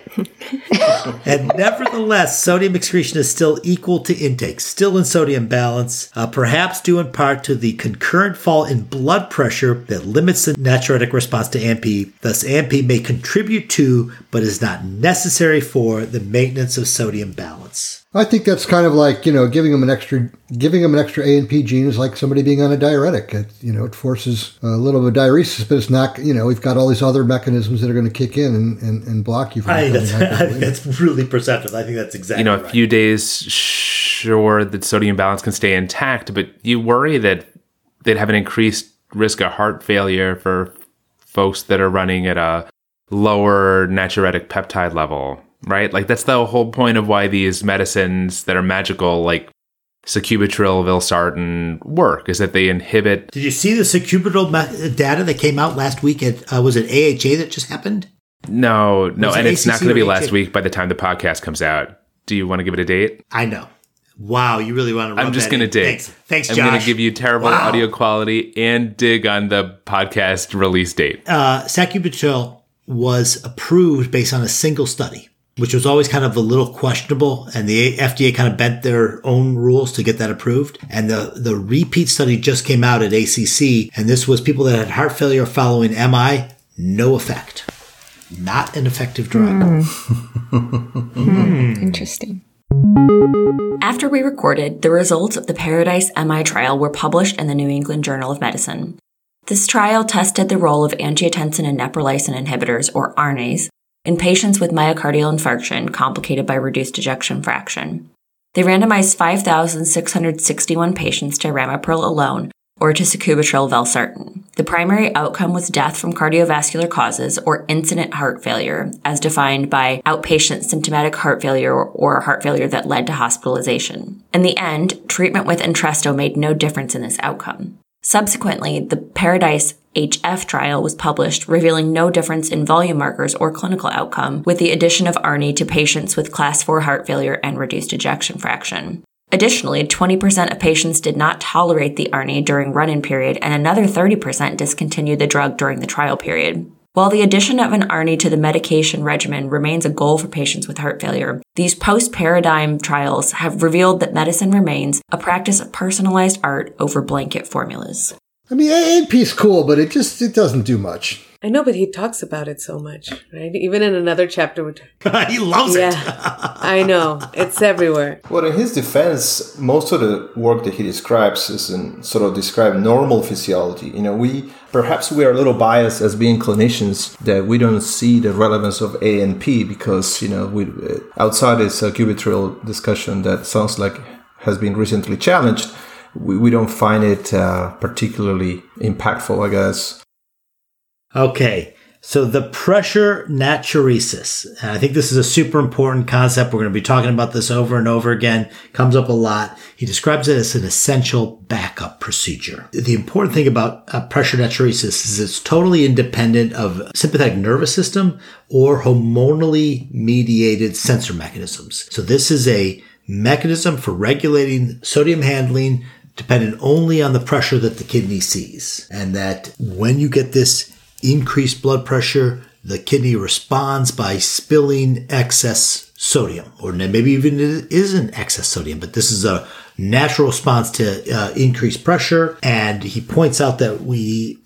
[laughs] and nevertheless, sodium excretion is still equal to intake, still in sodium balance, uh, perhaps due in part to the concurrent fall in blood pressure that limits the natriuretic response to ANP. Thus, ANP may contribute to, but is not necessary for, the maintenance of sodium balance. I think that's kind of like you know giving them an extra giving them an extra ANP gene is like somebody being on a diuretic. It, you know, it forces a little bit of diuresis, but it's not. You know, we've got all these other mechanisms that are going to kick in and, and, and block you from. I, that's, [laughs] I think that's really perceptive. I think that's exactly. You know, a right. few days, sure, that sodium balance can stay intact, but you worry that they'd have an increased risk of heart failure for folks that are running at a lower natriuretic peptide level right? Like that's the whole point of why these medicines that are magical, like sacubitril, valsartan, work, is that they inhibit. Did you see the sacubitril data that came out last week at uh, was it AHA that just happened? No, no, and it it's not going to be last week by the time the podcast comes out. Do you want to give it a date? I know. Wow, you really want to? I'm just going to dig. Thanks, Thanks I'm going to give you terrible wow. audio quality and dig on the podcast release date. Uh, sacubitril was approved based on a single study which was always kind of a little questionable. And the FDA kind of bent their own rules to get that approved. And the, the repeat study just came out at ACC. And this was people that had heart failure following MI, no effect. Not an effective drug. Mm. [laughs] mm. Interesting. After we recorded, the results of the Paradise MI trial were published in the New England Journal of Medicine. This trial tested the role of angiotensin and neprilysin inhibitors, or ARNIs, in patients with myocardial infarction complicated by reduced ejection fraction. They randomized 5,661 patients to ramipril alone or to sacubitril valsartan. The primary outcome was death from cardiovascular causes or incident heart failure, as defined by outpatient symptomatic heart failure or heart failure that led to hospitalization. In the end, treatment with Entresto made no difference in this outcome. Subsequently, the Paradise HF trial was published, revealing no difference in volume markers or clinical outcome with the addition of ARNI to patients with class 4 heart failure and reduced ejection fraction. Additionally, 20% of patients did not tolerate the ARNI during run-in period and another 30% discontinued the drug during the trial period. While the addition of an ARNI to the medication regimen remains a goal for patients with heart failure, these post-paradigm trials have revealed that medicine remains a practice of personalized art over blanket formulas. I mean, ANP is cool, but it just it doesn't do much. I know, but he talks about it so much, right? Even in another chapter, [laughs] he loves it. yeah, it. I know it's everywhere. Well, in his defense, most of the work that he describes is in sort of describe normal physiology. You know, we perhaps we are a little biased as being clinicians that we don't see the relevance of A and P because you know we outside this uh, cubitril discussion that sounds like has been recently challenged we, we don't find it uh, particularly impactful, I guess. Okay. So the pressure natriuresis, and I think this is a super important concept. We're going to be talking about this over and over again. Comes up a lot. He describes it as an essential backup procedure. The important thing about uh, pressure natriuresis is it's totally independent of sympathetic nervous system or hormonally mediated sensor mechanisms. So this is a mechanism for regulating sodium handling dependent only on the pressure that the kidney sees. And that when you get this increased blood pressure, the kidney responds by spilling excess sodium, or maybe even it isn't excess sodium, but this is a natural response to uh, increased pressure. And he points out that we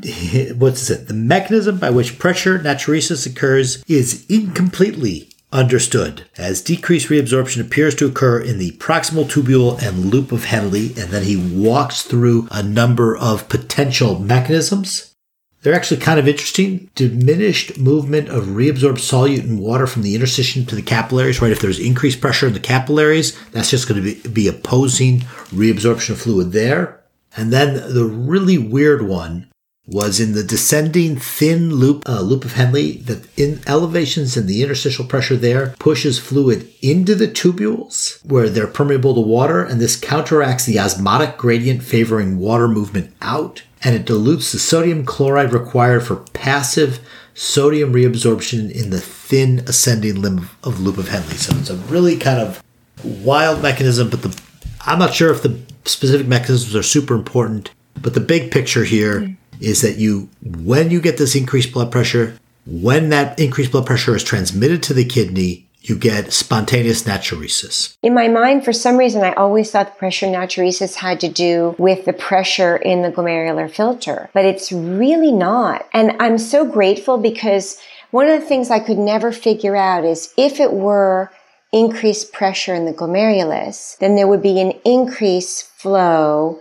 [laughs] what's it? The mechanism by which pressure natriuresis occurs is incompletely understood, as decreased reabsorption appears to occur in the proximal tubule and loop of Henle, and then he walks through a number of potential mechanisms. They're actually kind of interesting. Diminished movement of reabsorbed solute in water from the interstitium to the capillaries, right? If there's increased pressure in the capillaries, that's just going to be, be opposing reabsorption of fluid there. And then the really weird one was in the descending thin loop uh, loop of Henle that in elevations in the interstitial pressure there pushes fluid into the tubules where they're permeable to water and this counteracts the osmotic gradient favoring water movement out and it dilutes the sodium chloride required for passive sodium reabsorption in the thin ascending limb of loop of Henle. So it's a really kind of wild mechanism but the I'm not sure if the specific mechanisms are super important but the big picture here mm is that you, when you get this increased blood pressure, when that increased blood pressure is transmitted to the kidney, you get spontaneous natriuresis. In my mind, for some reason, I always thought the pressure natriuresis had to do with the pressure in the glomerular filter, but it's really not. And I'm so grateful because one of the things I could never figure out is if it were increased pressure in the glomerulus, then there would be an increased flow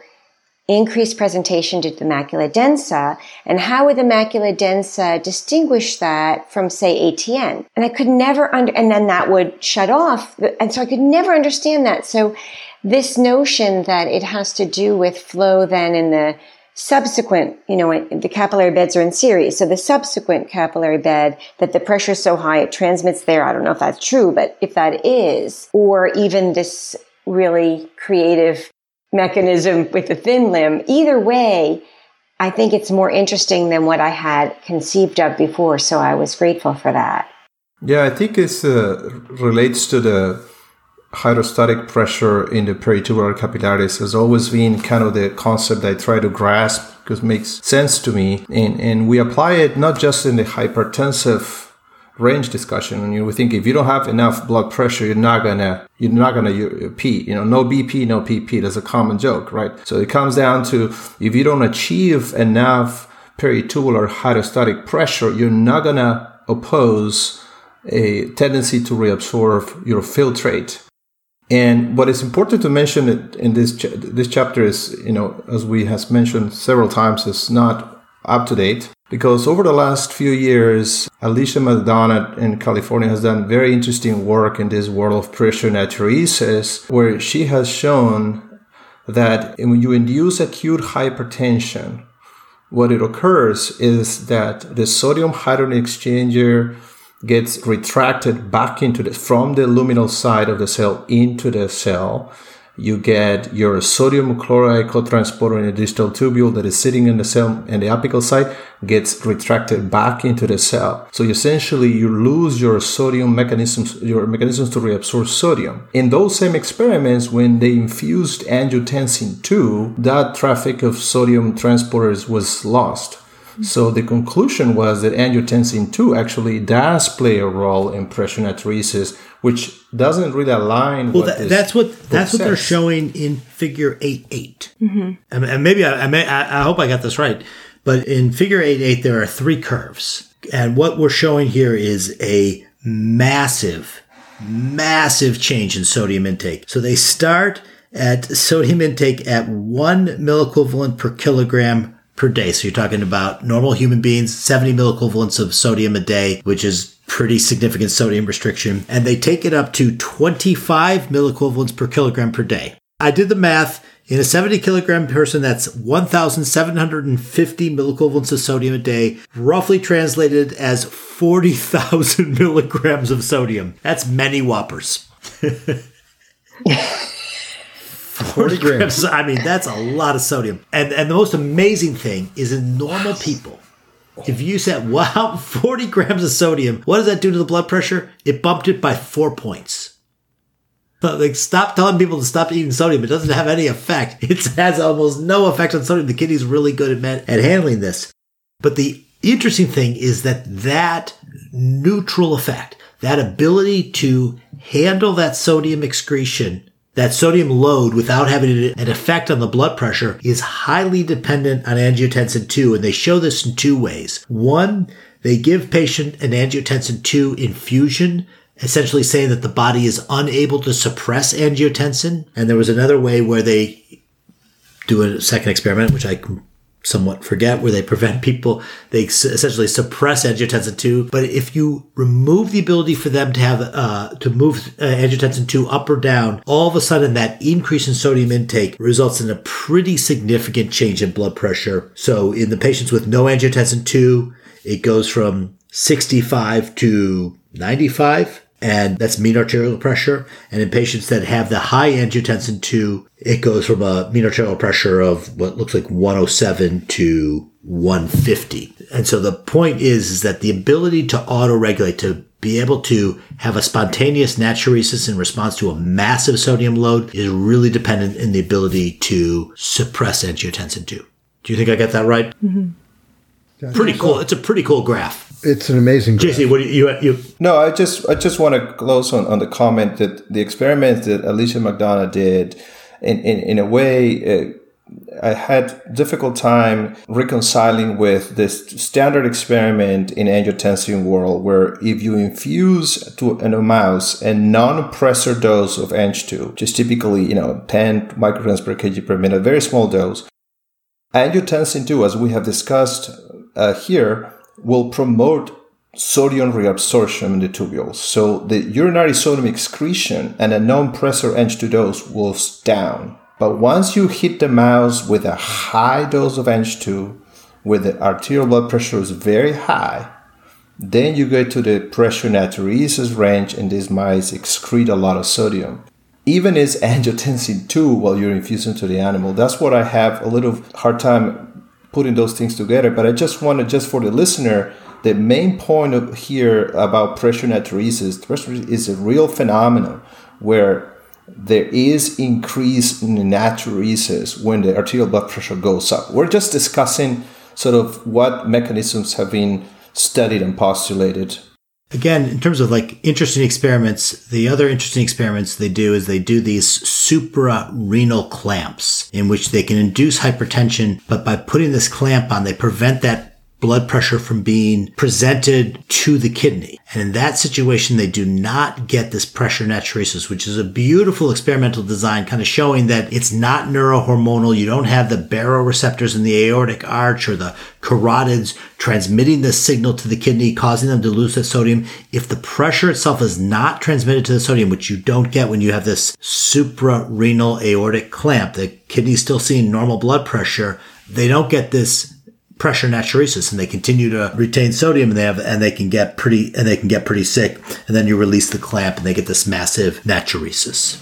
increased presentation due to the macula densa, and how would the macula densa distinguish that from, say, ATN? And I could never under, and then that would shut off, and so I could never understand that. So this notion that it has to do with flow then in the subsequent, you know, the capillary beds are in series. So the subsequent capillary bed that the pressure is so high it transmits there. I don't know if that's true, but if that is, or even this really creative mechanism with the thin limb. Either way, I think it's more interesting than what I had conceived of before. So I was grateful for that. Yeah, I think it uh, relates to the hydrostatic pressure in the peritubular capillaries has always been kind of the concept I try to grasp because it makes sense to me. And, and we apply it not just in the hypertensive range discussion and you think if you don't have enough blood pressure you're not gonna you're not gonna pee you know no bp no pp that's a common joke right? So it comes down to if you don't achieve enough peritubular hydrostatic pressure you're not gonna oppose a tendency to reabsorb your filtrate and what is important to mention in this this chapter is you know as we has mentioned several times is not up to date because over the last few years, Alicia McDonough in California has done very interesting work in this world of pressure natriuresis, where she has shown that when you induce acute hypertension, what it occurs is that the sodium hydrogen exchanger gets retracted back into the from the luminal side of the cell into the cell you get your sodium chloride cotransporter in a distal tubule that is sitting in the cell and the apical site gets retracted back into the cell. So essentially you lose your sodium mechanisms, your mechanisms to reabsorb sodium. In those same experiments, when they infused angiotensin 2, that traffic of sodium transporters was lost. So the conclusion was that angiotensin 2 actually does play a role in pressure natriuresis, which doesn't really align. Well, that, that's what that's says. what they're showing in Figure eight eight. Mm-hmm. And, and, maybe I, I, may I, I hope I got this right, but in Figure eight eight there are three curves, and what we're showing here is a massive, massive change in sodium intake. So they start at sodium intake at one milliequivalent per kilogram per day. So you're talking about normal human beings, 70 milliequivalents of sodium a day, which is pretty significant sodium restriction. And they take it up to 25 milliequivalents per kilogram per day. I did the math. In a 70 kilogram person, that's 1,750 milliequivalents of sodium a day, roughly translated as 40,000 [laughs] milligrams of sodium. That's many whoppers. 40 [laughs] grams. I mean, that's a lot of sodium. And and the most amazing thing is in normal people, if you said, [laughs] wow, 40 grams of sodium, what does that do to the blood pressure? It bumped it by four points. Like, stop telling people to stop eating sodium. It doesn't have any effect. [laughs] It has almost no effect on sodium. The kidney's really good at, at handling this. But the interesting thing is that that neutral effect, that ability to handle that sodium excretion that sodium load without having an effect on the blood pressure is highly dependent on angiotensin 2 and they show this in two ways. One, they give patient an angiotensin 2 infusion essentially saying that the body is unable to suppress angiotensin. And there was another way where they do a second experiment, which I somewhat forget where they prevent people they essentially suppress angiotensin 2 but if you remove the ability for them to have uh, to move uh, angiotensin 2 up or down all of a sudden that increase in sodium intake results in a pretty significant change in blood pressure. So in the patients with no angiotensin 2 it goes from 65 to 95 and that's mean arterial pressure. And in patients that have the high angiotensin 2, it goes from a mean arterial pressure of what looks like 107 to 150. And so the point is, is that the ability to auto-regulate, to be able to have a spontaneous natriuresis in response to a massive sodium load is really dependent in the ability to suppress angiotensin 2. Do you think I got that right? Mm-hmm. Pretty cool. It's a pretty cool graph it's an amazing. Graph. JC, what do you, you, you? No, I just I just want to close on, on the comment that the experiment that Alicia McDonough did, in in, in a way. Uh, I had difficult time reconciling with this standard experiment in angiotensin world where if you infuse to in a mouse a non-pressor dose of Ang2, which is typically, you know, 10 micrograms per kg per minute, very small dose, angiotensin 2, as we have discussed uh, here, will promote sodium reabsorption in the tubules. So the urinary sodium excretion and a non-pressor Ang2 dose will down. But once you hit the mouse with a high dose of Ang2, where the arterial blood pressure is very high, then you get to the pressure natriuresis range and these mice excrete a lot of sodium. Even as [laughs] angiotensin 2 while you're infusing to the animal. That's what I have a little hard time putting those things together. But I just wanted, just for the listener, the main point of here about pressure natriuresis, pressure is a real phenomenon where there is increase in natriuresis when the arterial blood pressure goes up. We're just discussing sort of what mechanisms have been studied and postulated Again, in terms of like interesting experiments, the other interesting experiments they do is they do these suprarenal clamps in which they can induce hypertension, but by putting this clamp on, they prevent that blood pressure from being presented to the kidney. And in that situation, they do not get this pressure natriuresis, which is a beautiful experimental design, kind of showing that it's not neurohormonal. You don't have the baroreceptors in the aortic arch or the carotids transmitting the signal to the kidney, causing them to lose that sodium. If the pressure itself is not transmitted to the sodium, which you don't get when you have this suprarenal aortic clamp, the kidney's still seeing normal blood pressure. They don't get this pressure natriuresis and they continue to retain sodium and they have and they can get pretty and they can get pretty sick. And then you release the clamp and they get this massive natriuresis.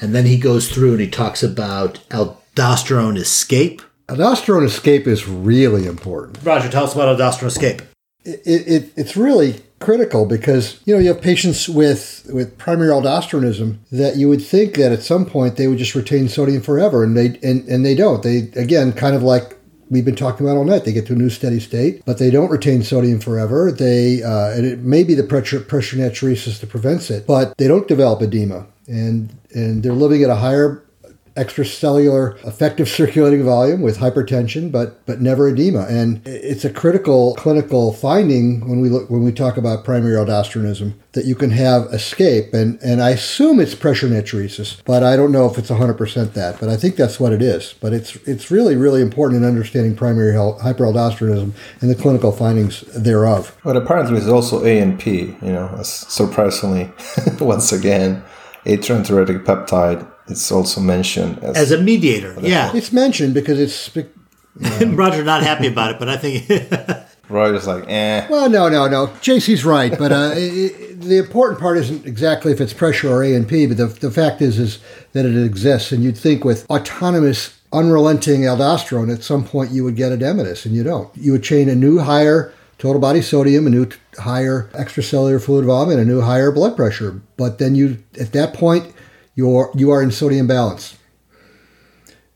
And then he goes through and he talks about aldosterone escape. Aldosterone escape is really important. Roger tell us about aldosterone escape. It, it, it's really critical because you know you have patients with with primary aldosteronism that you would think that at some point they would just retain sodium forever and they and, and they don't. They again kind of like we've been talking about all night. They get to a new steady state, but they don't retain sodium forever. They uh, and it may be the pressure pressure natriuresis that prevents it, but they don't develop edema, and and they're living at a higher extracellular effective circulating volume with hypertension, but but never edema. And it's a critical clinical finding when we look when we talk about primary aldosteronism that you can have escape. And and I assume it's pressure natriuresis, but I don't know if it's 100% that. But I think that's what it is. But it's it's really really important in understanding primary hyperaldosteronism and the clinical findings thereof. But apparently, it's also ANP. You know, surprisingly, [laughs] once again, a natriuretic peptide it's also mentioned as, as a mediator. Yeah, it's mentioned because it's. You [laughs] know. Roger not happy about it, but I think. [laughs] Roger's like, eh. Well, no, no, no. JC's right, but uh, it, the important part isn't exactly if it's pressure or ANP, but the, the fact is is that it exists, and you'd think with autonomous, unrelenting aldosterone, at some point you would get edematous, and you don't. You would chain a new higher total body sodium, a new t- higher extracellular fluid volume, and a new higher blood pressure. But then you, at that point, you're you are in sodium balance.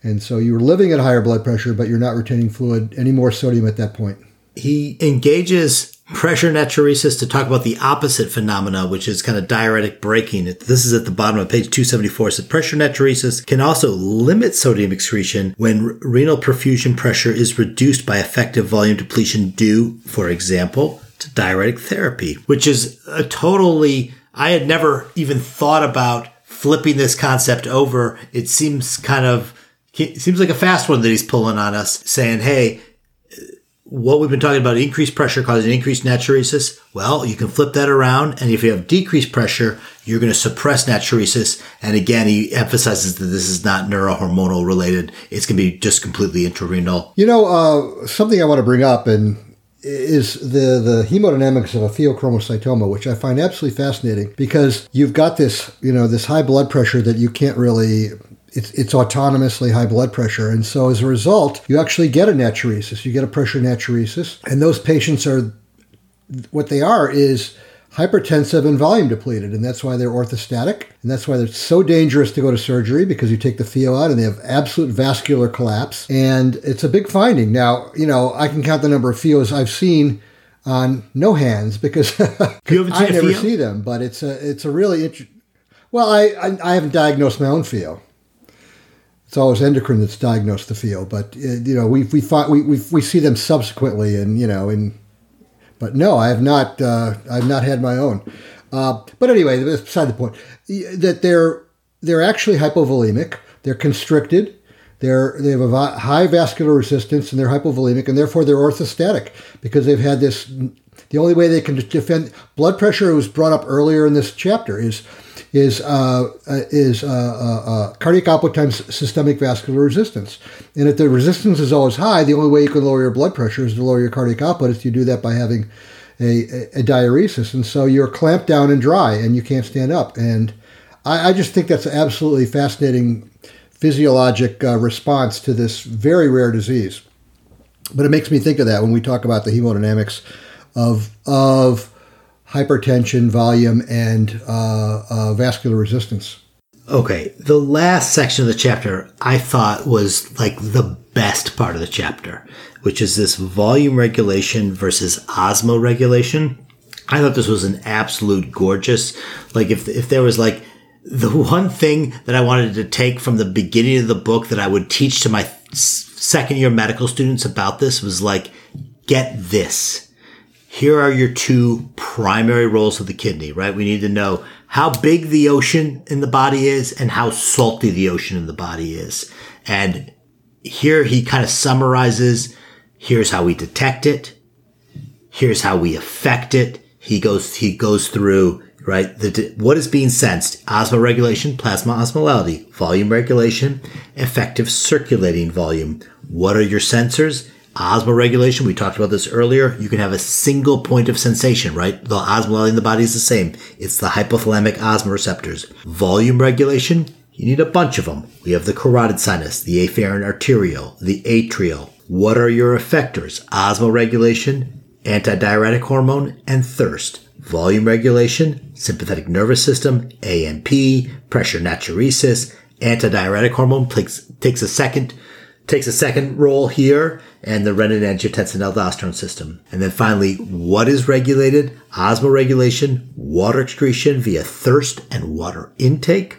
And so you're living at higher blood pressure, but you're not retaining fluid any more sodium at that point. He engages pressure natriuresis to talk about the opposite phenomena, which is kind of diuretic braking. This is at the bottom of page 274. So pressure natriuresis can also limit sodium excretion when renal perfusion pressure is reduced by effective volume depletion due, for example, to diuretic therapy, which is a totally, I had never even thought about flipping this concept over. It seems kind of, it seems like a fast one that he's pulling on us saying, Hey, what we've been talking about increased pressure causing increased natriuresis well you can flip that around and if you have decreased pressure you're going to suppress natriuresis and again he emphasizes that this is not neurohormonal related. It's going to be just completely intrarenal you know uh, something i want to bring up and is the, the hemodynamics of a pheochromocytoma, which I find absolutely fascinating because you've got this, you know, this high blood pressure that you can't really it's, it's autonomously high blood pressure. And so as a result, you actually get a natriuresis. You get a pressure natriuresis. And those patients are, what they are is hypertensive and volume depleted. And that's why they're orthostatic. And that's why they're so dangerous to go to surgery because you take the pheo out and they have absolute vascular collapse. And it's a big finding. Now, you know, I can count the number of pheos I've seen on no hands because [laughs] I never see them. But it's a, it's a really interesting. Well, I, I, I haven't diagnosed my own pheo it's always endocrine that's diagnosed the pheo, but uh, you know we we find, we, we we see them subsequently, and you know, in but no, I have not uh, I've not had my own. Uh, but anyway, that's beside the point. That they're they're actually hypovolemic. They're constricted. They're they have a high vascular resistance, and they're hypovolemic, and therefore they're orthostatic because they've had this. The only way they can defend blood pressure was brought up earlier in this chapter is is uh, uh is uh, uh, cardiac output times systemic vascular resistance. And if the resistance is always high, the only way you can lower your blood pressure is to lower your cardiac output. Is you do that by having a, a, a diuresis, and so you're clamped down and dry, and you can't stand up. And I, I just think that's absolutely fascinating physiologic uh, response to this very rare disease. But it makes me think of that when we talk about the hemodynamics of of hypertension, volume, and uh, uh, vascular resistance. Okay, the last section of the chapter I thought was like the best part of the chapter, which is this volume regulation versus osmoregulation. I thought this was an absolute gorgeous, like if, if there was like the one thing that I wanted to take from the beginning of the book that I would teach to my second year medical students about this was like, get this here are your two primary roles of the kidney, right? We need to know how big the ocean in the body is and how salty the ocean in the body is. And here he kind of summarizes, here's how we detect it. Here's how we affect it. He goes, he goes through, right? The, what is being sensed? Osmoregulation, plasma osmolality, volume regulation, effective circulating volume. What are your sensors? Osmoregulation, we talked about this earlier. You can have a single point of sensation, right? The osmolality in the body is the same. It's the hypothalamic osmoreceptors. Volume regulation, you need a bunch of them. We have the carotid sinus, the afferent arteriole, the atrial. What are your effectors? Osmoregulation, antidiuretic hormone, and thirst. Volume regulation, sympathetic nervous system, ANP, pressure natriuresis, antidiuretic hormone takes, takes a second takes a second role here and the renin-angiotensin aldosterone system. And then finally, what is regulated? Osmoregulation, water excretion via thirst and water intake.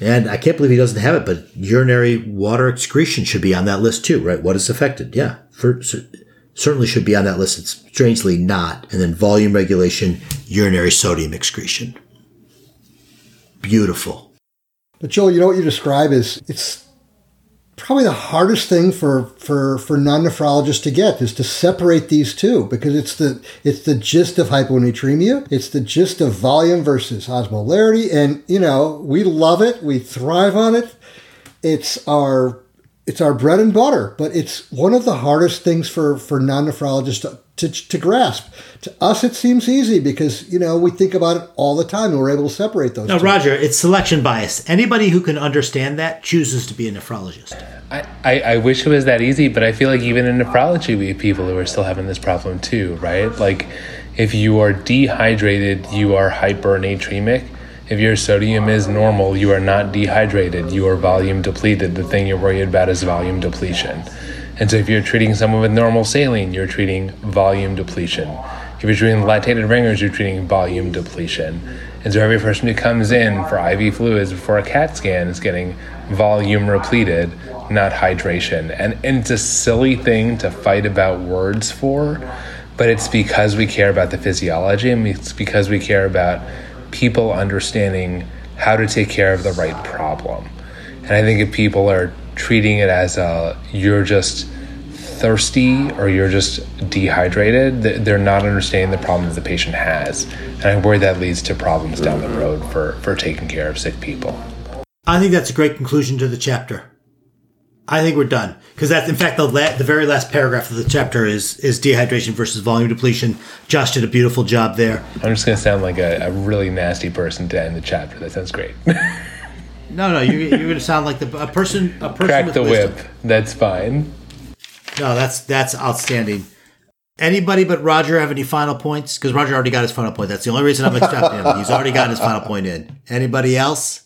And I can't believe he doesn't have it, but urinary water excretion should be on that list too, right? What is affected? Yeah, for, certainly should be on that list. It's strangely not. And then volume regulation, urinary sodium excretion. Beautiful. But Joel, you know what you describe is it's probably the hardest thing for for for non-nephrologists to get is to separate these two because it's the it's the gist of hyponatremia. It's the gist of volume versus osmolarity. And you know we love it. We thrive on it. It's our it's our bread and butter but it's one of the hardest things for for non-nephrologists to to, to grasp. To us, it seems easy because you know we think about it all the time, and we're able to separate those. Now, two. Roger, it's selection bias. Anybody who can understand that chooses to be a nephrologist. I, I, I wish it was that easy, but I feel like even in nephrology, we have people who are still having this problem too, right? Like, if you are dehydrated, you are hypernatremic. If your sodium is normal, you are not dehydrated. You are volume depleted. The thing you're worried about is volume depletion. And so if you're treating someone with normal saline, you're treating volume depletion. If you're treating lactated Ringer's, you're treating volume depletion. And so every person who comes in for IV fluids before a CAT scan is getting volume repleted, not hydration. And, and it's a silly thing to fight about words for, but it's because we care about the physiology and it's because we care about people understanding how to take care of the right problem. And I think if people are treating it as a you're just thirsty or you're just dehydrated, they're not understanding the problem that the patient has. And I worry that leads to problems down the mm-hmm. road for, for taking care of sick people. I think that's a great conclusion to the chapter. I think we're done because that's in fact the la- the very last paragraph of the chapter is is dehydration versus volume depletion. Josh did a beautiful job there. I'm just gonna sound like a, a really nasty person to end the chapter. That sounds great. [laughs] no, no, you're, you're gonna sound like the a person a person crack with the wisdom. whip. That's fine. No, that's that's outstanding. Anybody but Roger have any final points? Because Roger already got his final point. That's the only reason I'm accepting him. He's already got his final point in. Anybody else?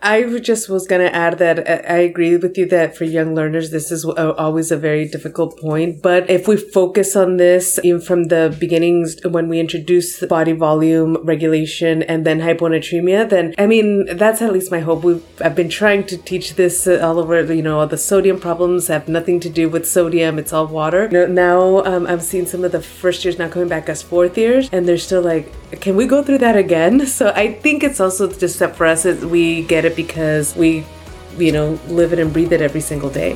I just was going to add that uh, I agree with you that for young learners, this is always a very difficult point. But if we focus on this even from the beginnings, when we introduce body volume regulation and then hyponatremia, then I mean, that's at least my hope. We've, I've been trying to teach this all over, you know, all the sodium problems have nothing to do with sodium. It's all water. Now um, I'm seeing some of the first years now coming back as fourth years and they're still like, can we go through that again? [laughs] So I think it's also just that for us, we get it because we, you know, live it and breathe it every single day.